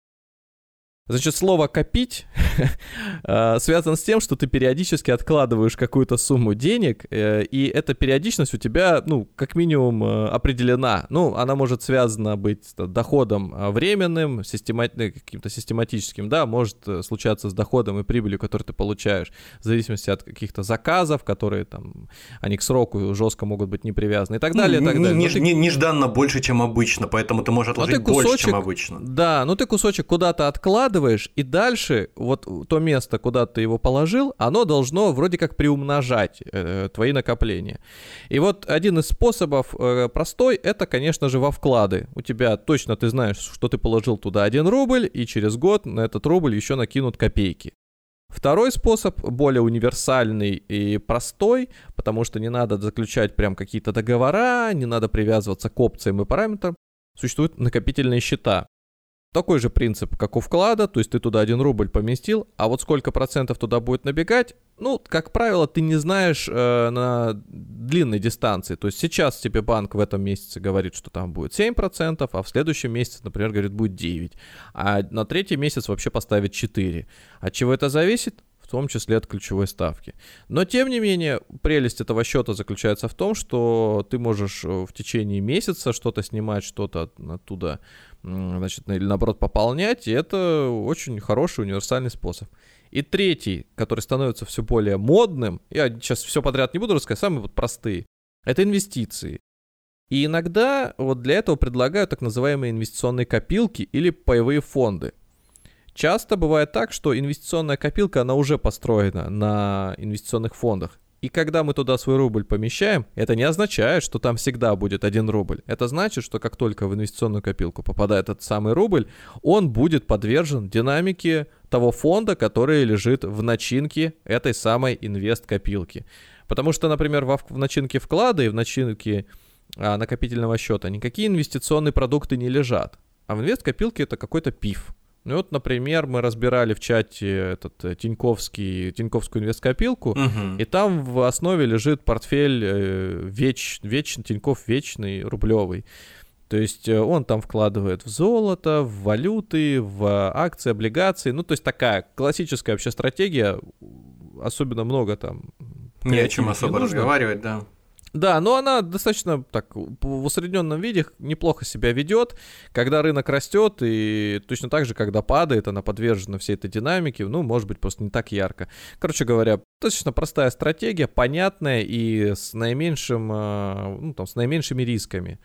Speaker 1: Значит, слово «копить» э, связано с тем, что ты периодически откладываешь какую-то сумму денег, э, и эта периодичность у тебя, ну, как минимум э, определена. Ну, она может связана быть с доходом временным, система... каким-то систематическим, да, может случаться с доходом и прибылью, которую ты получаешь, в зависимости от каких-то заказов, которые там, они к сроку жестко могут быть не привязаны и так ну, далее, и так далее.
Speaker 2: Не, ты... Нежданно больше, чем обычно, поэтому ты можешь отложить кусочек, больше, чем обычно.
Speaker 1: Да, ну ты кусочек куда-то откладываешь, и дальше вот то место, куда ты его положил, оно должно вроде как приумножать э, твои накопления. И вот один из способов э, простой, это, конечно же, во вклады. У тебя точно ты знаешь, что ты положил туда 1 рубль, и через год на этот рубль еще накинут копейки. Второй способ, более универсальный и простой, потому что не надо заключать прям какие-то договора, не надо привязываться к опциям и параметрам, существуют накопительные счета. Такой же принцип, как у вклада, то есть ты туда 1 рубль поместил, а вот сколько процентов туда будет набегать, ну, как правило, ты не знаешь э, на длинной дистанции. То есть сейчас тебе банк в этом месяце говорит, что там будет 7%, а в следующем месяце, например, говорит, будет 9%. А на третий месяц вообще поставит 4%. От чего это зависит? в том числе от ключевой ставки. Но, тем не менее, прелесть этого счета заключается в том, что ты можешь э, в течение месяца что-то снимать, что-то оттуда значит, или наоборот пополнять, и это очень хороший универсальный способ. И третий, который становится все более модным, я сейчас все подряд не буду рассказывать, самые вот простые, это инвестиции. И иногда вот для этого предлагают так называемые инвестиционные копилки или паевые фонды. Часто бывает так, что инвестиционная копилка, она уже построена на инвестиционных фондах. И когда мы туда свой рубль помещаем, это не означает, что там всегда будет один рубль. Это значит, что как только в инвестиционную копилку попадает этот самый рубль, он будет подвержен динамике того фонда, который лежит в начинке этой самой инвест-копилки. Потому что, например, в, в начинке вклада и в начинке а, накопительного счета никакие инвестиционные продукты не лежат. А в инвест-копилке это какой-то пиф. Ну вот, например, мы разбирали в чате этот э, Тиньковский, Тиньковскую инвесткопилку, угу. и там в основе лежит портфель э, веч, веч, Тиньков вечный, рублевый. То есть э, он там вкладывает в золото, в валюты, в акции, облигации. Ну, то есть такая классическая вообще стратегия. Особенно много там...
Speaker 2: Не о чем особо разговаривать, да.
Speaker 1: Да, но она достаточно так в усредненном виде неплохо себя ведет, когда рынок растет, и точно так же, когда падает, она подвержена всей этой динамике, ну, может быть, просто не так ярко. Короче говоря, достаточно простая стратегия, понятная и с наименьшим, а, ну, там, с наименьшими рисками.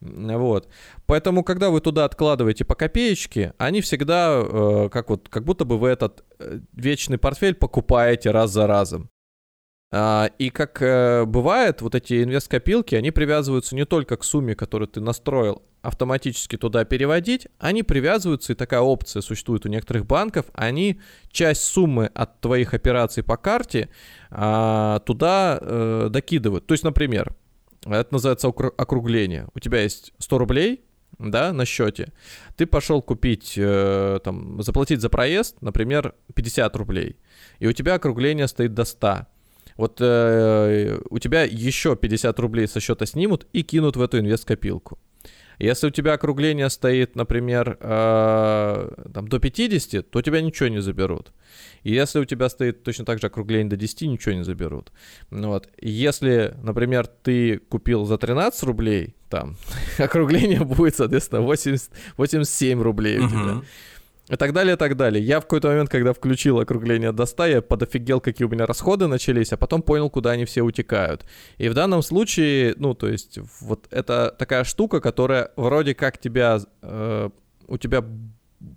Speaker 1: Вот. Поэтому, когда вы туда откладываете по копеечке, они всегда, э, как вот, как будто бы вы этот э, вечный портфель покупаете раз за разом. А, и как э, бывает, вот эти инвест-копилки, они привязываются не только к сумме, которую ты настроил, автоматически туда переводить, они привязываются, и такая опция существует у некоторых банков, они часть суммы от твоих операций по карте а, туда э, докидывают. То есть, например, это называется округление. У тебя есть 100 рублей, да, на счете. Ты пошел купить, э, там, заплатить за проезд, например, 50 рублей, и у тебя округление стоит до 100. Вот э, у тебя еще 50 рублей со счета снимут и кинут в эту инвест-копилку. Если у тебя округление стоит, например, э, там, до 50, то у тебя ничего не заберут. И если у тебя стоит точно так же округление до 10, ничего не заберут. Ну, вот. Если, например, ты купил за 13 рублей, там, округление будет, соответственно, 80, 87 рублей у тебя. И так далее, и так далее. Я в какой-то момент, когда включил округление до 100, я подофигел, какие у меня расходы начались, а потом понял, куда они все утекают. И в данном случае, ну, то есть, вот это такая штука, которая вроде как тебя, э, у тебя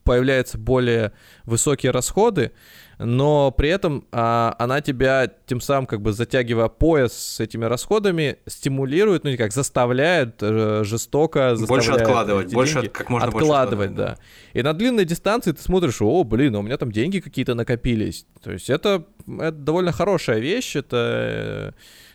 Speaker 1: появляются более высокие расходы, но при этом а, она тебя тем самым как бы затягивая пояс с этими расходами стимулирует, ну не как заставляет э, жестоко заставляет
Speaker 2: больше откладывать, больше как можно
Speaker 1: откладывать, больше да. И на длинной дистанции ты смотришь, о, блин, у меня там деньги какие-то накопились. То есть это, это довольно хорошая вещь, это Э,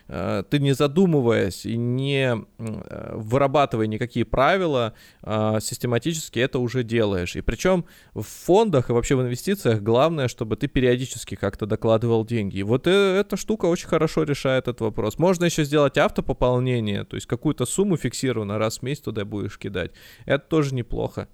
Speaker 1: ты не задумываясь и не э, вырабатывая никакие правила, э, систематически это уже делаешь. И причем в фондах и вообще в инвестициях главное, чтобы ты периодически как-то докладывал деньги. И вот эта штука очень хорошо решает этот вопрос. Можно еще сделать автопополнение, то есть какую-то сумму фиксированно раз в месяц туда будешь кидать. Это тоже неплохо.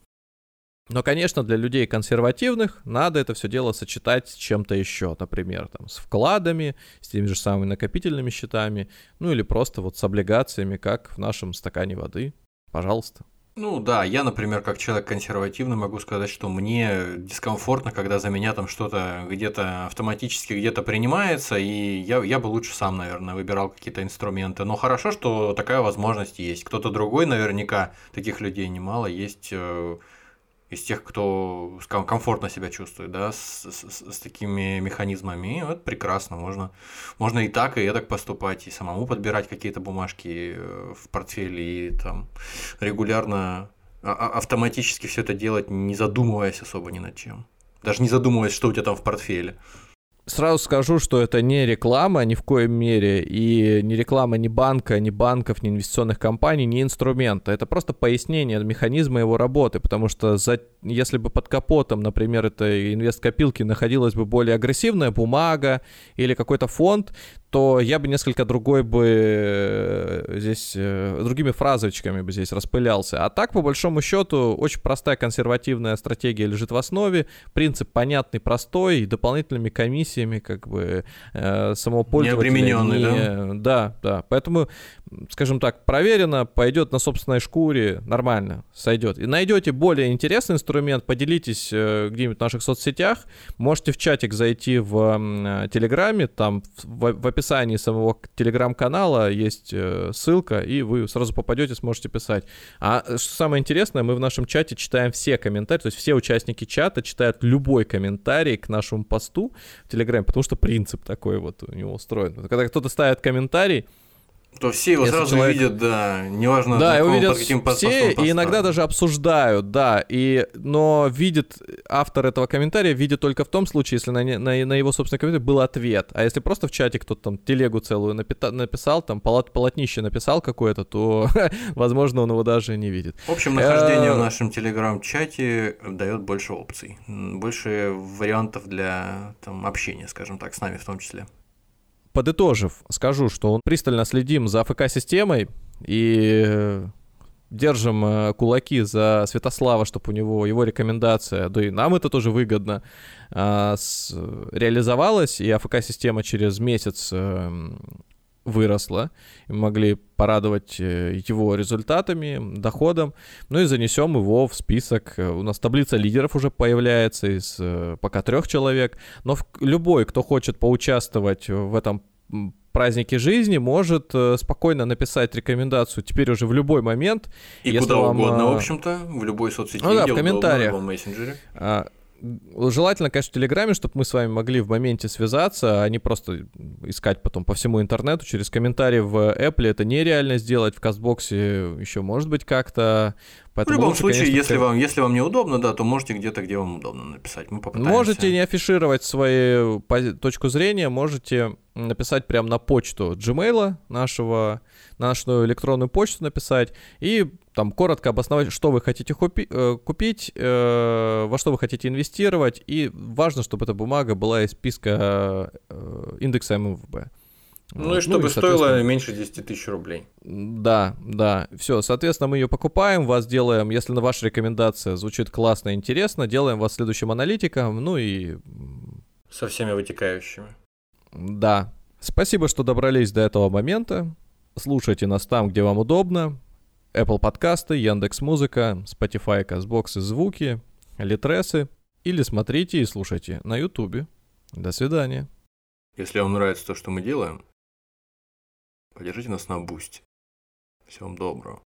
Speaker 1: Но, конечно, для людей консервативных надо это все дело сочетать с чем-то еще, например, там, с вкладами, с теми же самыми накопительными счетами, ну или просто вот с облигациями, как в нашем стакане воды. Пожалуйста.
Speaker 2: Ну да, я, например, как человек консервативный могу сказать, что мне дискомфортно, когда за меня там что-то где-то автоматически где-то принимается, и я, я бы лучше сам, наверное, выбирал какие-то инструменты. Но хорошо, что такая возможность есть. Кто-то другой, наверняка, таких людей немало, есть э, из тех, кто комфортно себя чувствует, да, с, с, с такими механизмами. И вот прекрасно, можно, можно и так, и так поступать, и самому подбирать какие-то бумажки э, в портфеле, и там регулярно, а, а, автоматически все это делать, не задумываясь особо ни над чем. Даже не задумываясь, что у тебя там в портфеле.
Speaker 1: Сразу скажу, что это не реклама ни в коем мере, и не реклама ни банка, ни банков, ни инвестиционных компаний, ни инструмента. Это просто пояснение механизма его работы, потому что за, если бы под капотом, например, этой инвест-копилки находилась бы более агрессивная бумага или какой-то фонд, то я бы несколько другой бы э, здесь, э, другими фразочками бы здесь распылялся. А так, по большому счету, очень простая консервативная стратегия лежит в основе. Принцип понятный, простой, и дополнительными комиссиями, как бы, э, самого пользователя.
Speaker 2: Не не...
Speaker 1: да? Да, да. Поэтому, скажем так, проверено, пойдет на собственной шкуре, нормально, сойдет. И найдете более интересный инструмент, поделитесь э, где-нибудь в наших соцсетях, можете в чатик зайти в э, Телеграме, там в, в описании описании самого телеграм-канала есть э, ссылка, и вы сразу попадете, сможете писать. А что самое интересное, мы в нашем чате читаем все комментарии, то есть все участники чата читают любой комментарий к нашему посту в Телеграме, потому что принцип такой вот у него устроен. Когда кто-то ставит комментарий,
Speaker 2: то все его Если сразу человек... видят, да, неважно,
Speaker 1: да, его видят под каким все, и иногда даже обсуждают, да, и, но видит, автор этого комментария видит только в том случае, если на, на, на его собственный комментарий был ответ, а если просто в чате кто-то там телегу целую напита, написал, там полот, полотнище написал какое-то, то, возможно, он его даже не видит.
Speaker 2: В общем, нахождение в э, нашем телеграм-чате дает больше опций, больше вариантов для там, общения, скажем так, с нами в том числе.
Speaker 1: Подытожив, скажу, что пристально следим за АФК-системой и э, держим э, кулаки за Святослава, чтобы у него его рекомендация, да и нам это тоже выгодно, а, реализовалась, и АФК-система через месяц эм, выросла, могли порадовать э, его результатами, доходом, ну и занесем его в список. У нас таблица лидеров уже появляется из э, пока трех человек, но любой, кто хочет поучаствовать в этом празднике жизни может э, спокойно написать рекомендацию теперь уже в любой момент.
Speaker 2: И куда вам, угодно, в общем-то, в любой соцсети,
Speaker 1: ну, да, в комментариях. Удобно, в мессенджере. Желательно, конечно, в Телеграме, чтобы мы с вами могли в моменте связаться, а не просто искать потом по всему интернету через комментарии в Apple. Это нереально сделать, в Кастбоксе еще может быть как-то Поэтому
Speaker 2: в любом
Speaker 1: лучше,
Speaker 2: случае,
Speaker 1: конечно,
Speaker 2: если, вам, если вам неудобно, да, то можете где-то, где вам удобно написать. Мы попытаемся.
Speaker 1: Можете не афишировать свою точку зрения, можете написать прямо на почту Gmail нашего, на нашу электронную почту написать и там коротко обосновать, что вы хотите купи- э, купить, э, во что вы хотите инвестировать, и важно, чтобы эта бумага была из списка э, индекса МВБ.
Speaker 2: Ну
Speaker 1: Вот.
Speaker 2: и чтобы стоило
Speaker 1: соответственно,
Speaker 2: меньше 10 тысяч рублей.
Speaker 1: Да, да. Все, соответственно, мы ее покупаем, вас делаем, если на ваша рекомендация звучит классно и интересно, делаем вас следующим аналитиком, ну и
Speaker 2: Со всеми вытекающими.
Speaker 1: да. Спасибо, что добрались до этого момента. Слушайте нас там, где вам удобно. Apple подкасты, Яндекс Музыка, Spotify, Казбокс и звуки, Литресы. Или смотрите и слушайте на Ютубе. До свидания.
Speaker 2: Если вам нравится то, что мы делаем, поддержите нас на бусте. Всего вам доброго.